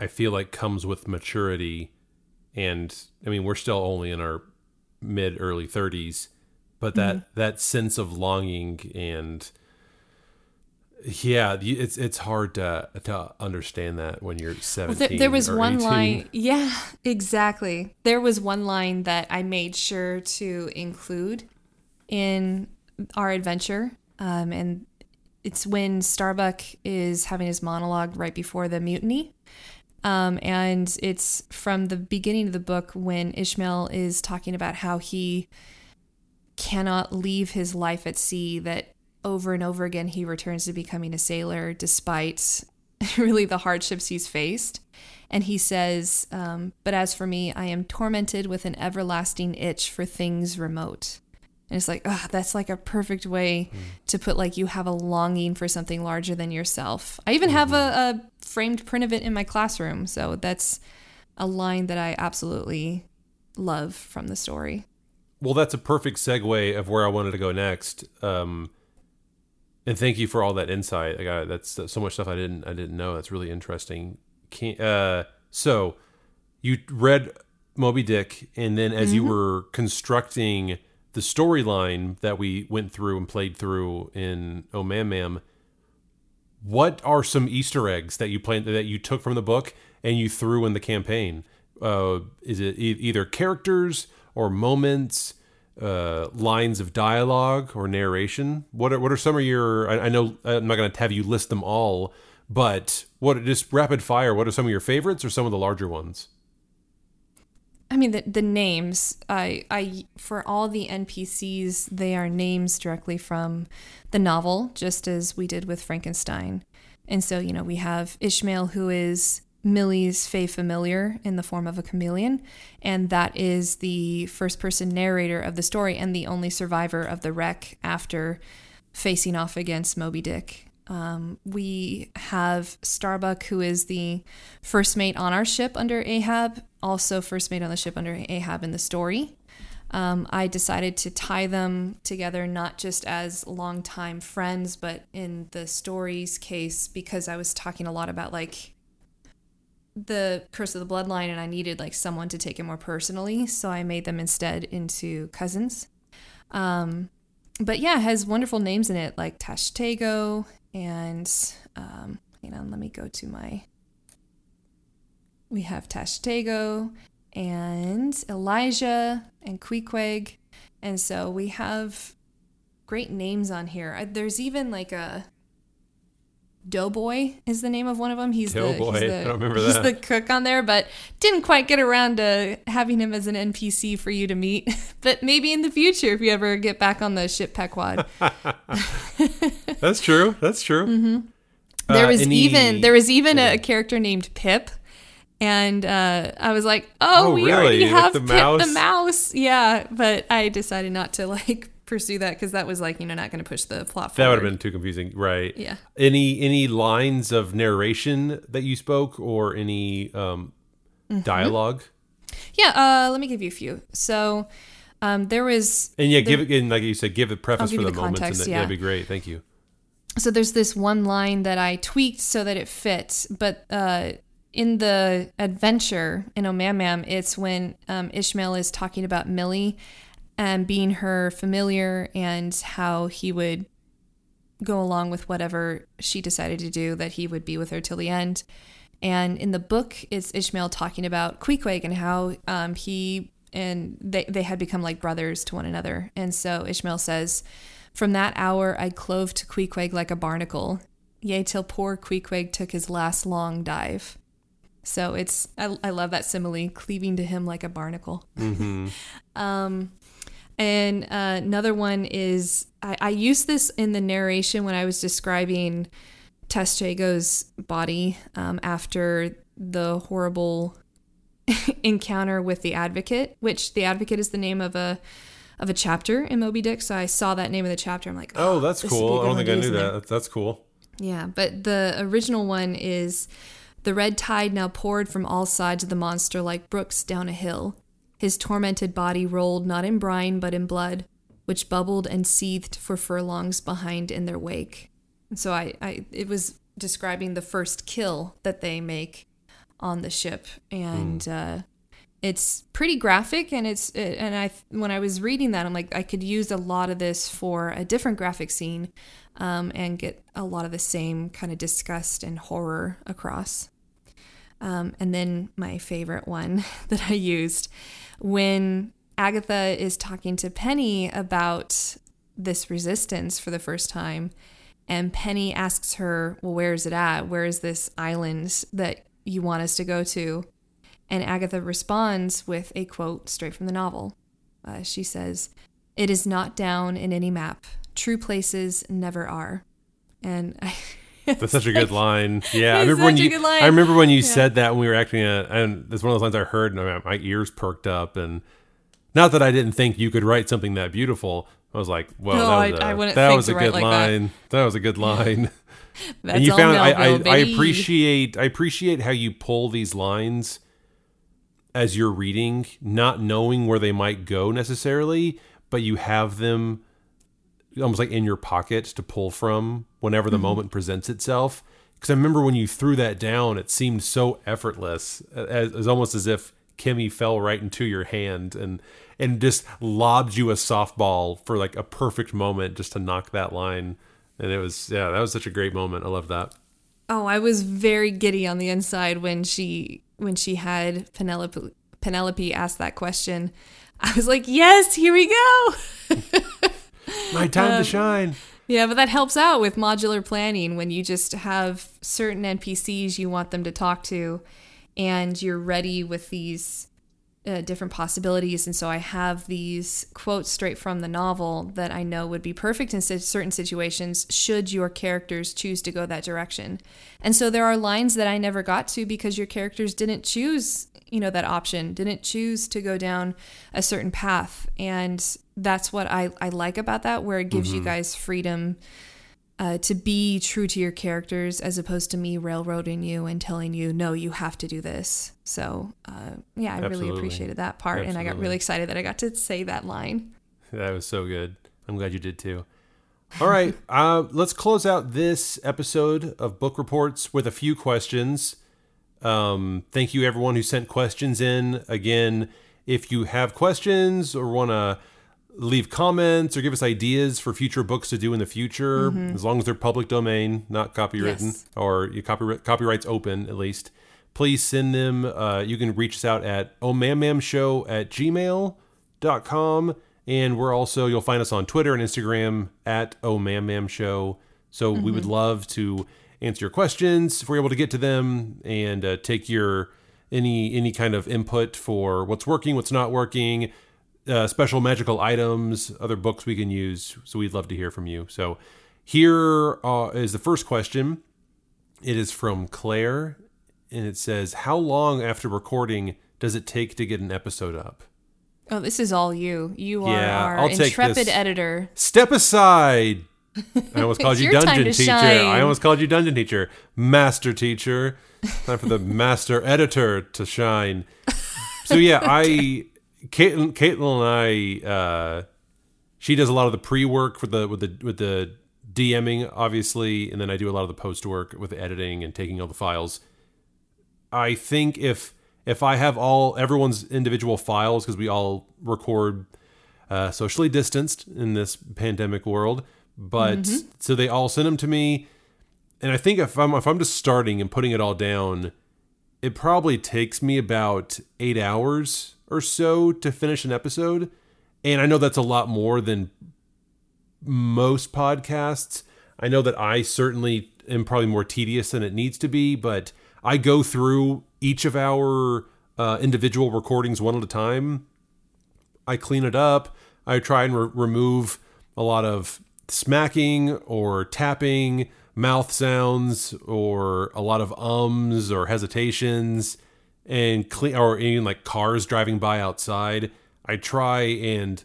i feel like comes with maturity and i mean we're still only in our mid early 30s but that mm-hmm. that sense of longing and yeah, it's it's hard to to understand that when you're 17. Well, there, there, was one 18. line. Yeah, exactly. There was one line that I made sure to include in our adventure, um, and it's when Starbuck is having his monologue right before the mutiny. Um, and it's from the beginning of the book when Ishmael is talking about how he cannot leave his life at sea, that over and over again, he returns to becoming a sailor despite really the hardships he's faced. And he says, um, But as for me, I am tormented with an everlasting itch for things remote. And it's like, oh, that's like a perfect way mm. to put like you have a longing for something larger than yourself. I even mm-hmm. have a, a framed print of it in my classroom. So that's a line that I absolutely love from the story. Well, that's a perfect segue of where I wanted to go next. Um, and thank you for all that insight. I got that's so much stuff I didn't I didn't know. That's really interesting. Can, uh, so you read Moby Dick, and then as mm-hmm. you were constructing the storyline that we went through and played through in Oh Man Ma'am, what are some Easter eggs that you plan that you took from the book, and you threw in the campaign? Uh, is it e- either characters or moments, uh, lines of dialogue or narration? What are, what are some of your? I, I know I'm not going to have you list them all, but what just rapid fire? What are some of your favorites or some of the larger ones? I mean the the names. I I for all the NPCs, they are names directly from the novel, just as we did with Frankenstein. And so you know we have Ishmael, who is Millie's Fey familiar in the form of a chameleon, and that is the first person narrator of the story and the only survivor of the wreck after facing off against Moby Dick. Um, we have Starbuck, who is the first mate on our ship under Ahab, also first mate on the ship under Ahab in the story. Um, I decided to tie them together not just as longtime friends, but in the story's case, because I was talking a lot about like the curse of the bloodline and I needed like someone to take it more personally. So I made them instead into cousins. Um, but yeah, it has wonderful names in it like Tashtego and um, hang on, let me go to my. We have Tashtego and Elijah and Queequeg. And so we have great names on here. There's even like a Doughboy is the name of one of them. He's Doughboy. the he's the, I don't remember he's the cook on there, but didn't quite get around to having him as an NPC for you to meet. But maybe in the future, if you ever get back on the ship Pequod. That's true. That's true. Mm-hmm. There Uh, was any- even there was even a, a character named Pip, and uh, I was like, "Oh, Oh, we really? already have the Pip mouse? the mouse." Yeah, but I decided not to like pursue that because that was like you know not going to push the plot That would have been too confusing, right? Yeah. Any any lines of narration that you spoke, or any um, Mm-hmm. dialogue? Yeah, uh, let me give you a few. So um, there was And yeah, give it and like you said, give the preface give for the, the moments, context, and that, yeah. that'd be great. Thank you. so there's this one line that I tweaked so that it fits, but uh, in the adventure in Omamam, it's when um, Ishmael is talking about Millie and being her familiar and how he would go along with whatever she decided to do, that he would be with her till the end. And in the book, it's Ishmael talking about Queequeg and how um, he and they, they had become like brothers to one another. And so Ishmael says, From that hour I clove to Queequeg like a barnacle, yea, till poor Queequeg took his last long dive. So it's, I, I love that simile, cleaving to him like a barnacle. Um, and uh, another one is I, I used this in the narration when I was describing Tashtego's body um, after the horrible encounter with the Advocate, which the Advocate is the name of a of a chapter in Moby Dick. So I saw that name of the chapter. I'm like, Oh, that's would be cool. I don't think I knew there. that. That's, that's cool. Yeah, but the original one is the red tide now poured from all sides of the monster like brooks down a hill. His tormented body rolled not in brine but in blood, which bubbled and seethed for furlongs behind in their wake. And so I, I it was describing the first kill that they make on the ship, and uh, it's pretty graphic. And it's and I when I was reading that, I'm like I could use a lot of this for a different graphic scene, um, and get a lot of the same kind of disgust and horror across. Um, and then my favorite one that I used when Agatha is talking to Penny about this resistance for the first time, and Penny asks her, Well, where is it at? Where is this island that you want us to go to? And Agatha responds with a quote straight from the novel. Uh, she says, It is not down in any map. True places never are. And I. That's such a good line. Yeah, I remember when you. I remember when you said that when we were acting it, and it's one of those lines I heard, and my, my ears perked up. And not that I didn't think you could write something that beautiful. I was like, "Well, No, that I- was a, I that was a good like line. That. was a good line." That's and you found I, I, I appreciate I appreciate how you pull these lines as you're reading, not knowing where they might go necessarily, but you have them almost like in your pocket to pull from whenever Mm-hmm. the moment presents itself. Because I remember when you threw that down, it seemed so effortless, as, as almost as if Kimmy fell right into your hand and and just lobbed you a softball for like a perfect moment just to knock that line. And it was yeah, that was such a great moment. I love that. Oh, I was very giddy on the inside when she when she had Penelope Penelope ask that question. I was like, "Yes, here we go." My time to shine. Yeah, but that helps out with modular planning when you just have certain NPCs you want them to talk to and you're ready with these uh, different possibilities. And so I have these quotes straight from the novel that I know would be perfect in certain situations should your characters choose to go that direction. And so there are lines that I never got to because your characters didn't choose, you know, that option, didn't choose to go down a certain path. And that's what I, I like about that, where it gives you guys freedom uh, to be true to your characters as opposed to me railroading you and telling you no you have to do this so uh, yeah i really appreciated that part and i got really excited that i got to say that line That was so good. I'm glad you did too. All right, uh, let's close out this episode of Book Reports with a few questions. Um, thank you, everyone who sent questions in. Again, if you have questions or want to leave comments or give us ideas for future books to do in the future, as long as they're public domain, not copywritten, Yes. or your copyright copyrights open at least, please send them. Uh, you can reach us out at omammamshow at gmail.com. And we're also, you'll find us on Twitter and Instagram at omammamshow. So we would love to answer your questions if we're able to get to them and uh, take your any any kind of input for what's working, what's not working, uh, special magical items, other books we can use. So we'd love to hear from you. So here uh, is the first question. It is from Claire, and it says, "How long after recording does it take to get an episode up?" oh this is all you you are Yeah, our I'll take intrepid this. editor Step aside. I almost called you dungeon teacher. shine. I almost called you dungeon teacher. Master teacher. Time for the master editor to shine. So yeah, I Caitlin, Caitlin and I uh she does a lot of the pre-work for the with the with the DMing obviously and then I do a lot of the post work with the editing and taking all the files. I think if if I have all everyone's individual files because we all record uh, socially distanced in this pandemic world, but so they all send them to me, and I think if I'm if I'm just starting and putting it all down, it probably takes me about eight hours or so to finish an episode, and I know that's a lot more than most podcasts. I know that I certainly am probably more tedious than it needs to be, but I go through each of our uh, individual recordings one at a time. I clean it up. I try and re- remove a lot of smacking or tapping, mouth sounds, or a lot of ums or hesitations, and clean or even like cars driving by outside. I try and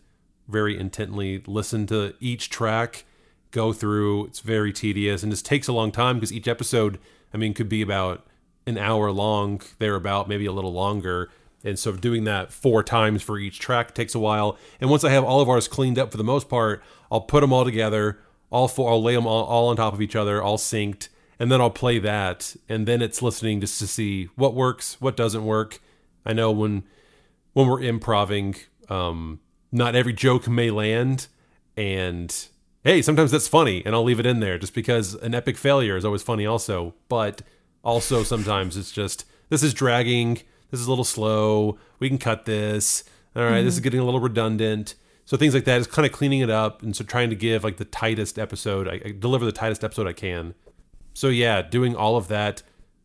very intently listen to each track, go through. It's very tedious and just takes a long time because each episode, I mean, could be about an hour long, thereabout, maybe a little longer. And so doing that four times for each track takes a while. And once I have all of ours cleaned up for the most part, I'll put them all together. All four, I'll lay them all, all on top of each other, all synced, and then I'll play that. And then it's listening just to see what works, what doesn't work. I know when when we're improving, um, not every joke may land, and hey, sometimes that's funny, and I'll leave it in there just because an epic failure is always funny, also. But also sometimes it's just this is dragging, this is a little slow. We can cut this. All right, this is getting a little redundant. So things like that is kind of cleaning it up, and so trying to give like the tightest episode, I, I deliver the tightest episode I can. So yeah, doing all of that,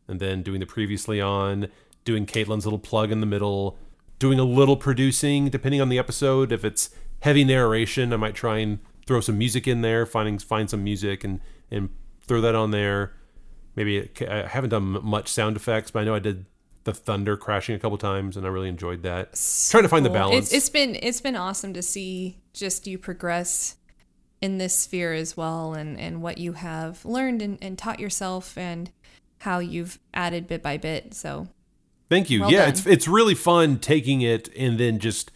and then doing the previously on, doing Caitlin's little plug in the middle, doing a little producing depending on the episode. If it's heavy narration, I might try and throw some music in there, finding find some music and and throw that on there. Maybe it, I haven't done much sound effects, but I know I did the thunder crashing a couple times, and I really enjoyed that. Trying to find the balance. It's, it's been it's been awesome to see just you progress in this sphere as well, and and what you have learned and, and taught yourself, and how you've added bit by bit. So Thank you. Well yeah, done. it's it's really fun taking it and then just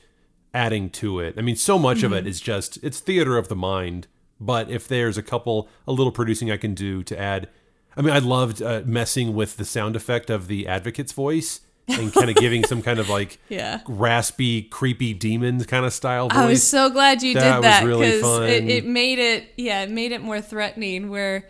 adding to it. I mean, so much of Mm-hmm. it is just it's theater of the mind. But if there's a couple, a little producing I can do to add, I mean, I loved uh, messing with the sound effect of the advocate's voice and kind of giving some kind of like Yeah. raspy, creepy demon kind of style voice. I was so glad you That did that was really because it, it made it yeah it made it more threatening where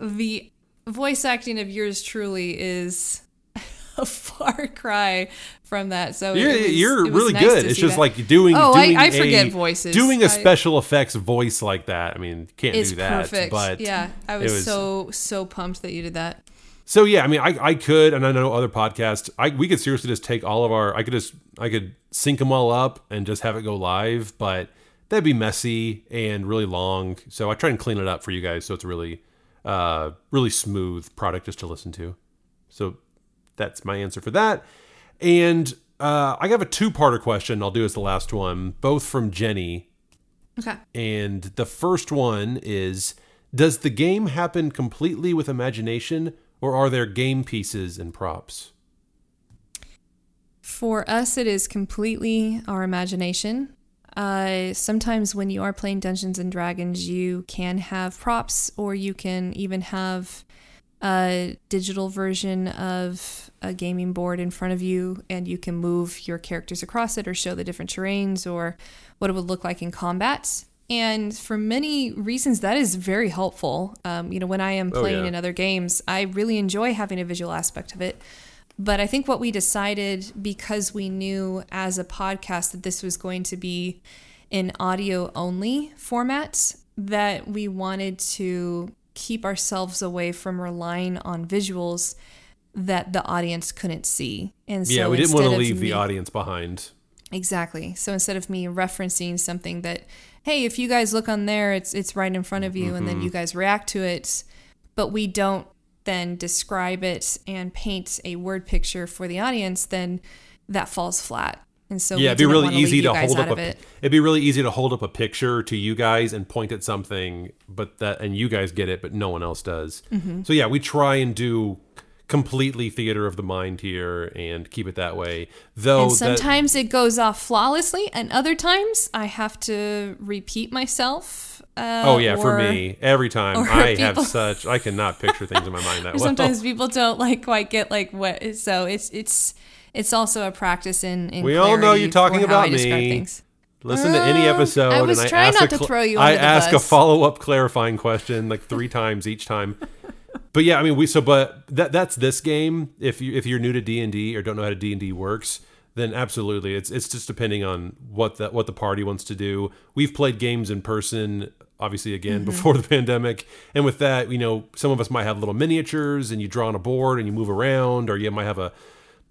the voice acting of yours truly is a far cry from that. So You're, was- you're really nice good. It's just that. like doing. Oh, I- doing I forget a, voices. Doing a I- special effects voice like that. I mean, can't do that. perfect. But yeah, I it was, so so pumped that you did that. So yeah, I mean, I, I could, and I know other podcasts. I we could seriously just take all of our. I could just I could sync them all up and just have it go live, but that'd be messy and really long. So I try and clean it up for you guys, so it's a really, uh, really smooth product just to listen to. So that's my answer for that. And uh, I have a two-parter question. I'll do as the last one, both from Jenny. Okay. And the first one is Does the game happen completely with imagination, or are there game pieces and props? For us, it is completely our imagination. Uh, sometimes when you are playing Dungeons and Dragons, you can have props, or you can even have a digital version of a gaming board in front of you, and you can move your characters across it, or show the different terrains, or what it would look like in combat. And for many reasons, that is very helpful. Um, you know, when I am Oh, playing yeah. in other games, I really enjoy having a visual aspect of it. But I think what we decided because we knew as a podcast that this was going to be an audio only format, that we wanted to keep ourselves away from relying on visuals that the audience couldn't see. And so yeah, we didn't want to leave the audience behind. Exactly. So instead of me referencing something that, hey, if you guys look on there, it's it's right in front of you, and Mm-hmm. then you guys react to it, but we don't then describe it and paint a word picture for the audience, then that falls flat. And so yeah, it'd be really easy to hold up a. it. It'd be really easy to hold up a picture to you guys and point at something, but that and you guys get it, but no one else does. Mm-hmm. So yeah, we try and do completely theater of the mind here and keep it that way. Though And that- sometimes it goes off flawlessly, and other times I have to repeat myself. Uh, Oh yeah, for me, every time or I have such I cannot picture things in my mind that or well. sometimes people don't like quite get like what so it's it's it's also a practice in, in We all know you're talking about me. Listen to any Uh, episode, I was and I trying ask not a to throw you I ask a follow up clarifying question like three times each time. But yeah, I mean, we so but that that's this game. If you if you're new to D and D or don't know how D and D works, then absolutely, it's it's just depending on what the what the party wants to do. We've played games in person, obviously again Mm-hmm. before the pandemic, and with that, you know, some of us might have little miniatures, and you draw on a board and you move around, or you might have a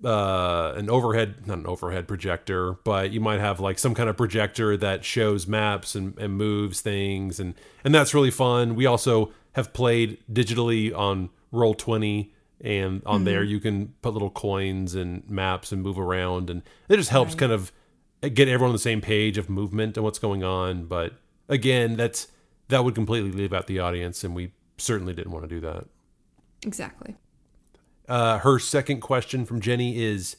uh, an overhead, not an overhead projector, but you might have like some kind of projector that shows maps and, and moves things, and and that's really fun. We also have played digitally on Roll Twenty, and on there you can put little coins and maps and move around, and it just helps kind of get everyone on the same page of movement and what's going on. But again, that's that would completely leave out the audience, and we certainly didn't want to do that. Exactly. Uh, her second question from Jenny is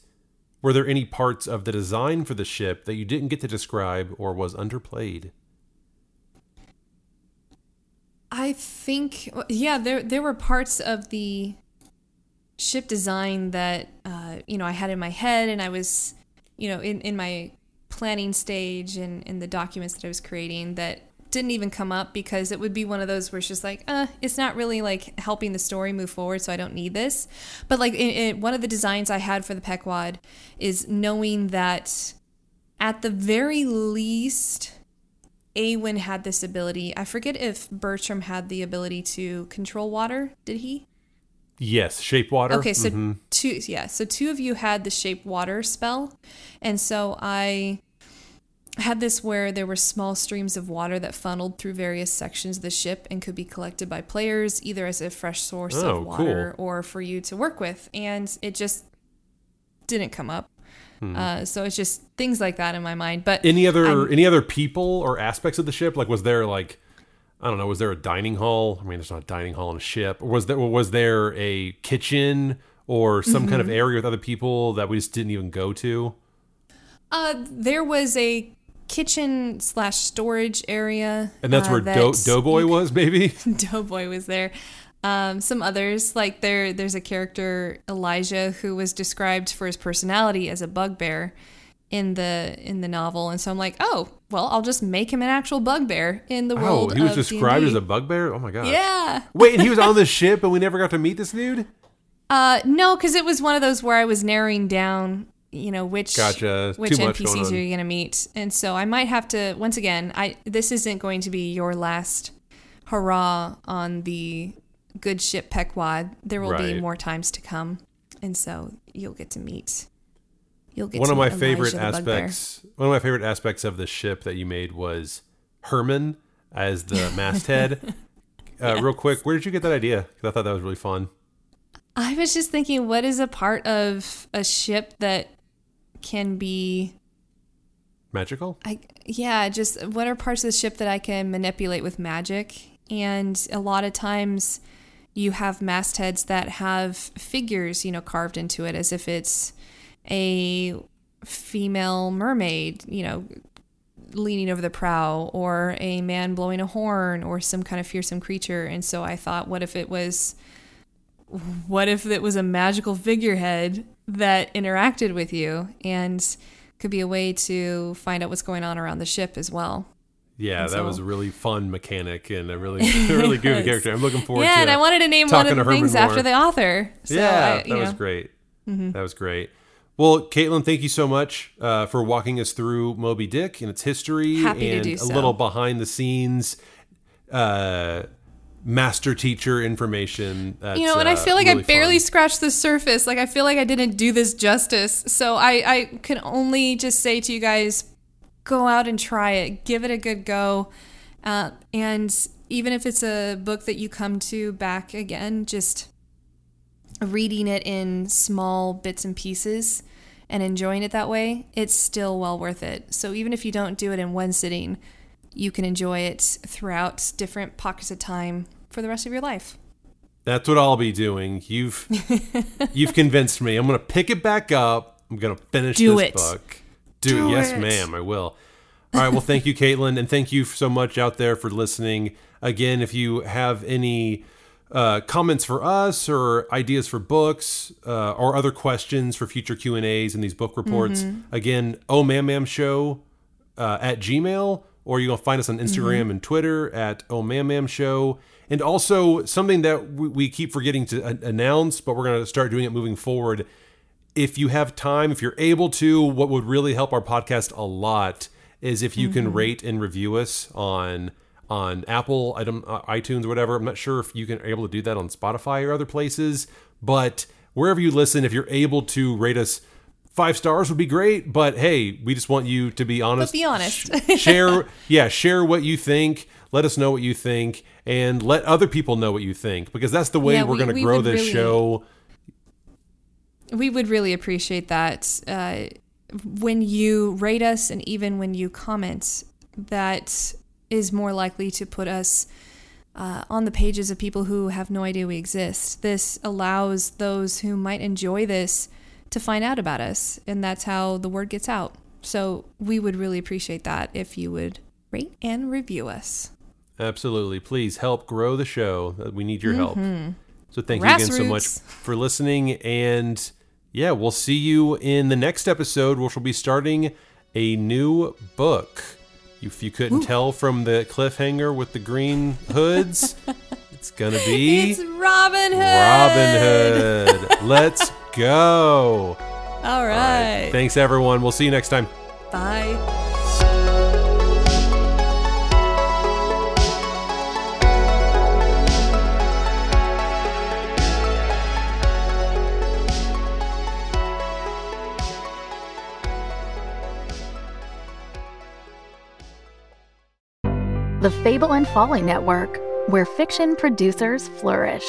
Were there any parts of the design for the ship that you didn't get to describe or was underplayed? I think yeah, there there were parts of the ship design that uh, you know I had in my head, and I was you know in in my planning stage and in the documents that I was creating that didn't even come up because it would be one of those where it's just like, uh, it's not really like helping the story move forward, so I don't need this. But like one of the designs I had for the Pequod is knowing that at the very least Awen had this ability. I forget if Bertram had the ability to control water. Did he? Yes, shape water. Okay, so Mhm. two yeah, so two of you had the shape water spell. And so I had this where there were small streams of water that funneled through various sections of the ship and could be collected by players either as a fresh source Oh, of water or for you to work with. And it just didn't come up. Uh, so it's just things like that in my mind. But Hmm. any other I'm- any other people or aspects of the ship? Like, was there like I don't know, was there a dining hall? I mean, there's not a dining hall on a ship. Or was there was there a kitchen or some kind of Mm-hmm. area with other people that we just didn't even go to? Uh, there was a kitchen slash storage area, And that's uh, where Do- that Doughboy you- was, maybe. Doughboy was there. Um, some others, like there, there's a character Elijah who was described for his personality as a bugbear, in the in the novel, and so I'm like, oh, well, I'll just make him an actual bugbear in the world. Oh, he was described D&D. as a bugbear. Oh my god. yeah. Wait, and he was on the ship, and we never got to meet this dude. Uh, no, because it was one of those where I was narrowing down, you know, which Gotcha. which Too NPCs are you going to meet, and so I might have to once again. I this isn't going to be your last hurrah on the good ship Pequod. There will be more times to come, and so you'll get to meet. You'll get one to of my favorite Elijah the aspects one of my favorite aspects of the ship that you made was herman as the masthead uh, real quick where did you get that idea 'Cause i thought that was really fun I was just thinking, what is a part of a ship that can be magical I yeah, just what are parts of the ship that I can manipulate with magic? And a lot of times you have mastheads that have figures, you know, carved into it as if it's a female mermaid, you know, leaning over the prow or a man blowing a horn or some kind of fearsome creature. And so I thought what if it was what if it was a magical figurehead that interacted with you and could be a way to find out what's going on around the ship as well. Yeah that so- was a really fun mechanic and a really a really goofy character i'm looking forward yeah, to and I wanted to name one of the things after the author. So yeah I, that was know, Mm-hmm. great that was great well caitlin thank you so much uh, for walking us through moby dick and its history Happy to and do a little behind the scenes uh, master teacher information that's, You know, and I uh, feel like really I barely fun. scratched the surface. Like I feel like I didn't do this justice. So I, I can only just say to you guys, go out and try it. Give it a good go. Uh, and even if it's a book that you come to back again, just reading it in small bits and pieces and enjoying it that way, it's still well worth it. So even if you don't do it in one sitting, you can enjoy it throughout different pockets of time for the rest of your life. That's what I'll be doing. You've you've convinced me. I'm gonna pick it back up. I'm gonna finish Do this it. book. Do, Do yes, it. ma'am. I will. All right. Well, thank you, Caitlin, and thank you so much out there for listening. Again, if you have any uh, comments for us or ideas for books uh, or other questions for future Q and A's in these book reports, Mm-hmm. again, oh ma'am ma'am show uh, at Gmail, or you can find us on Instagram Mm-hmm. and Twitter at Oh ma'am, ma'am Show. And also something that we, we keep forgetting to announce, but we're going to start doing it moving forward. If you have time, if you're able to, what would really help our podcast a lot is if you Mm-hmm. can rate and review us on on Apple, item, uh, iTunes, or whatever. I'm not sure if you can are able to do that on Spotify or other places, but wherever you listen, if you're able to rate us five stars would be great. But hey, we just want you to be honest. be honest. Sh- share, yeah, share what you think. Let us know what you think, and let other people know what you think because that's the way Yeah, we're we- going to grow this really- show. We would really appreciate that. Uh, when you rate us and even when you comment, that is more likely to put us uh, on the pages of people who have no idea we exist. This allows those who might enjoy this to find out about us, and that's how the word gets out. So we would really appreciate that if you would rate and review us. Absolutely. Please help grow the show. We need your help. So thank you again so much for listening. And yeah, we'll see you in the next episode, which will be starting a new book. If you couldn't tell from the cliffhanger with the green hoods, it's going to be It's Robin Hood. Robin Hood. Let's go. All All right. Thanks, everyone. We'll see you next time. Bye. The Fable and Folly Network, where fiction producers flourish.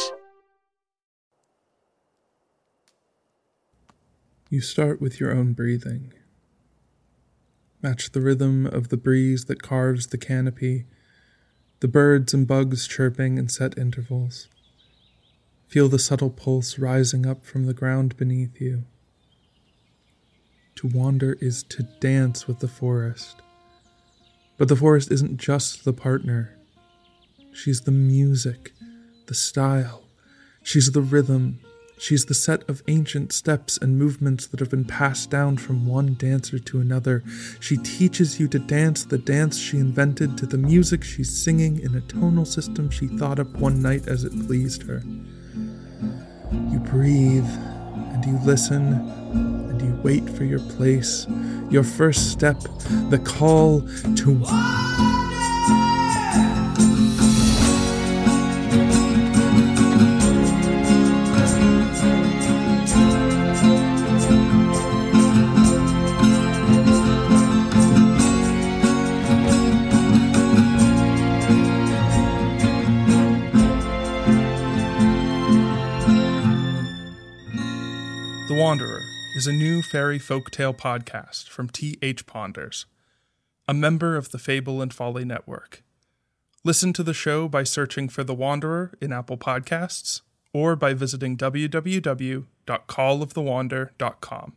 You start with your own breathing. Match the rhythm of the breeze that carves the canopy, the birds and bugs chirping in set intervals. Feel the subtle pulse rising up from the ground beneath you. To wander is to dance with the forest. But the forest isn't just the partner. She's the music, the style. She's the rhythm, She's the set of ancient steps and movements that have been passed down from one dancer to another. She teaches you to dance the dance she invented to the music she's singing in a tonal system she thought up one night as it pleased her. You breathe and you listen and you wait for your place, your first step, the call to. The Wanderer is a new fairy folktale podcast from T.H. Ponders, a member of the Fable and Folly Network. Listen to the show by searching for The Wanderer in Apple Podcasts or by visiting www.callofthewander.com.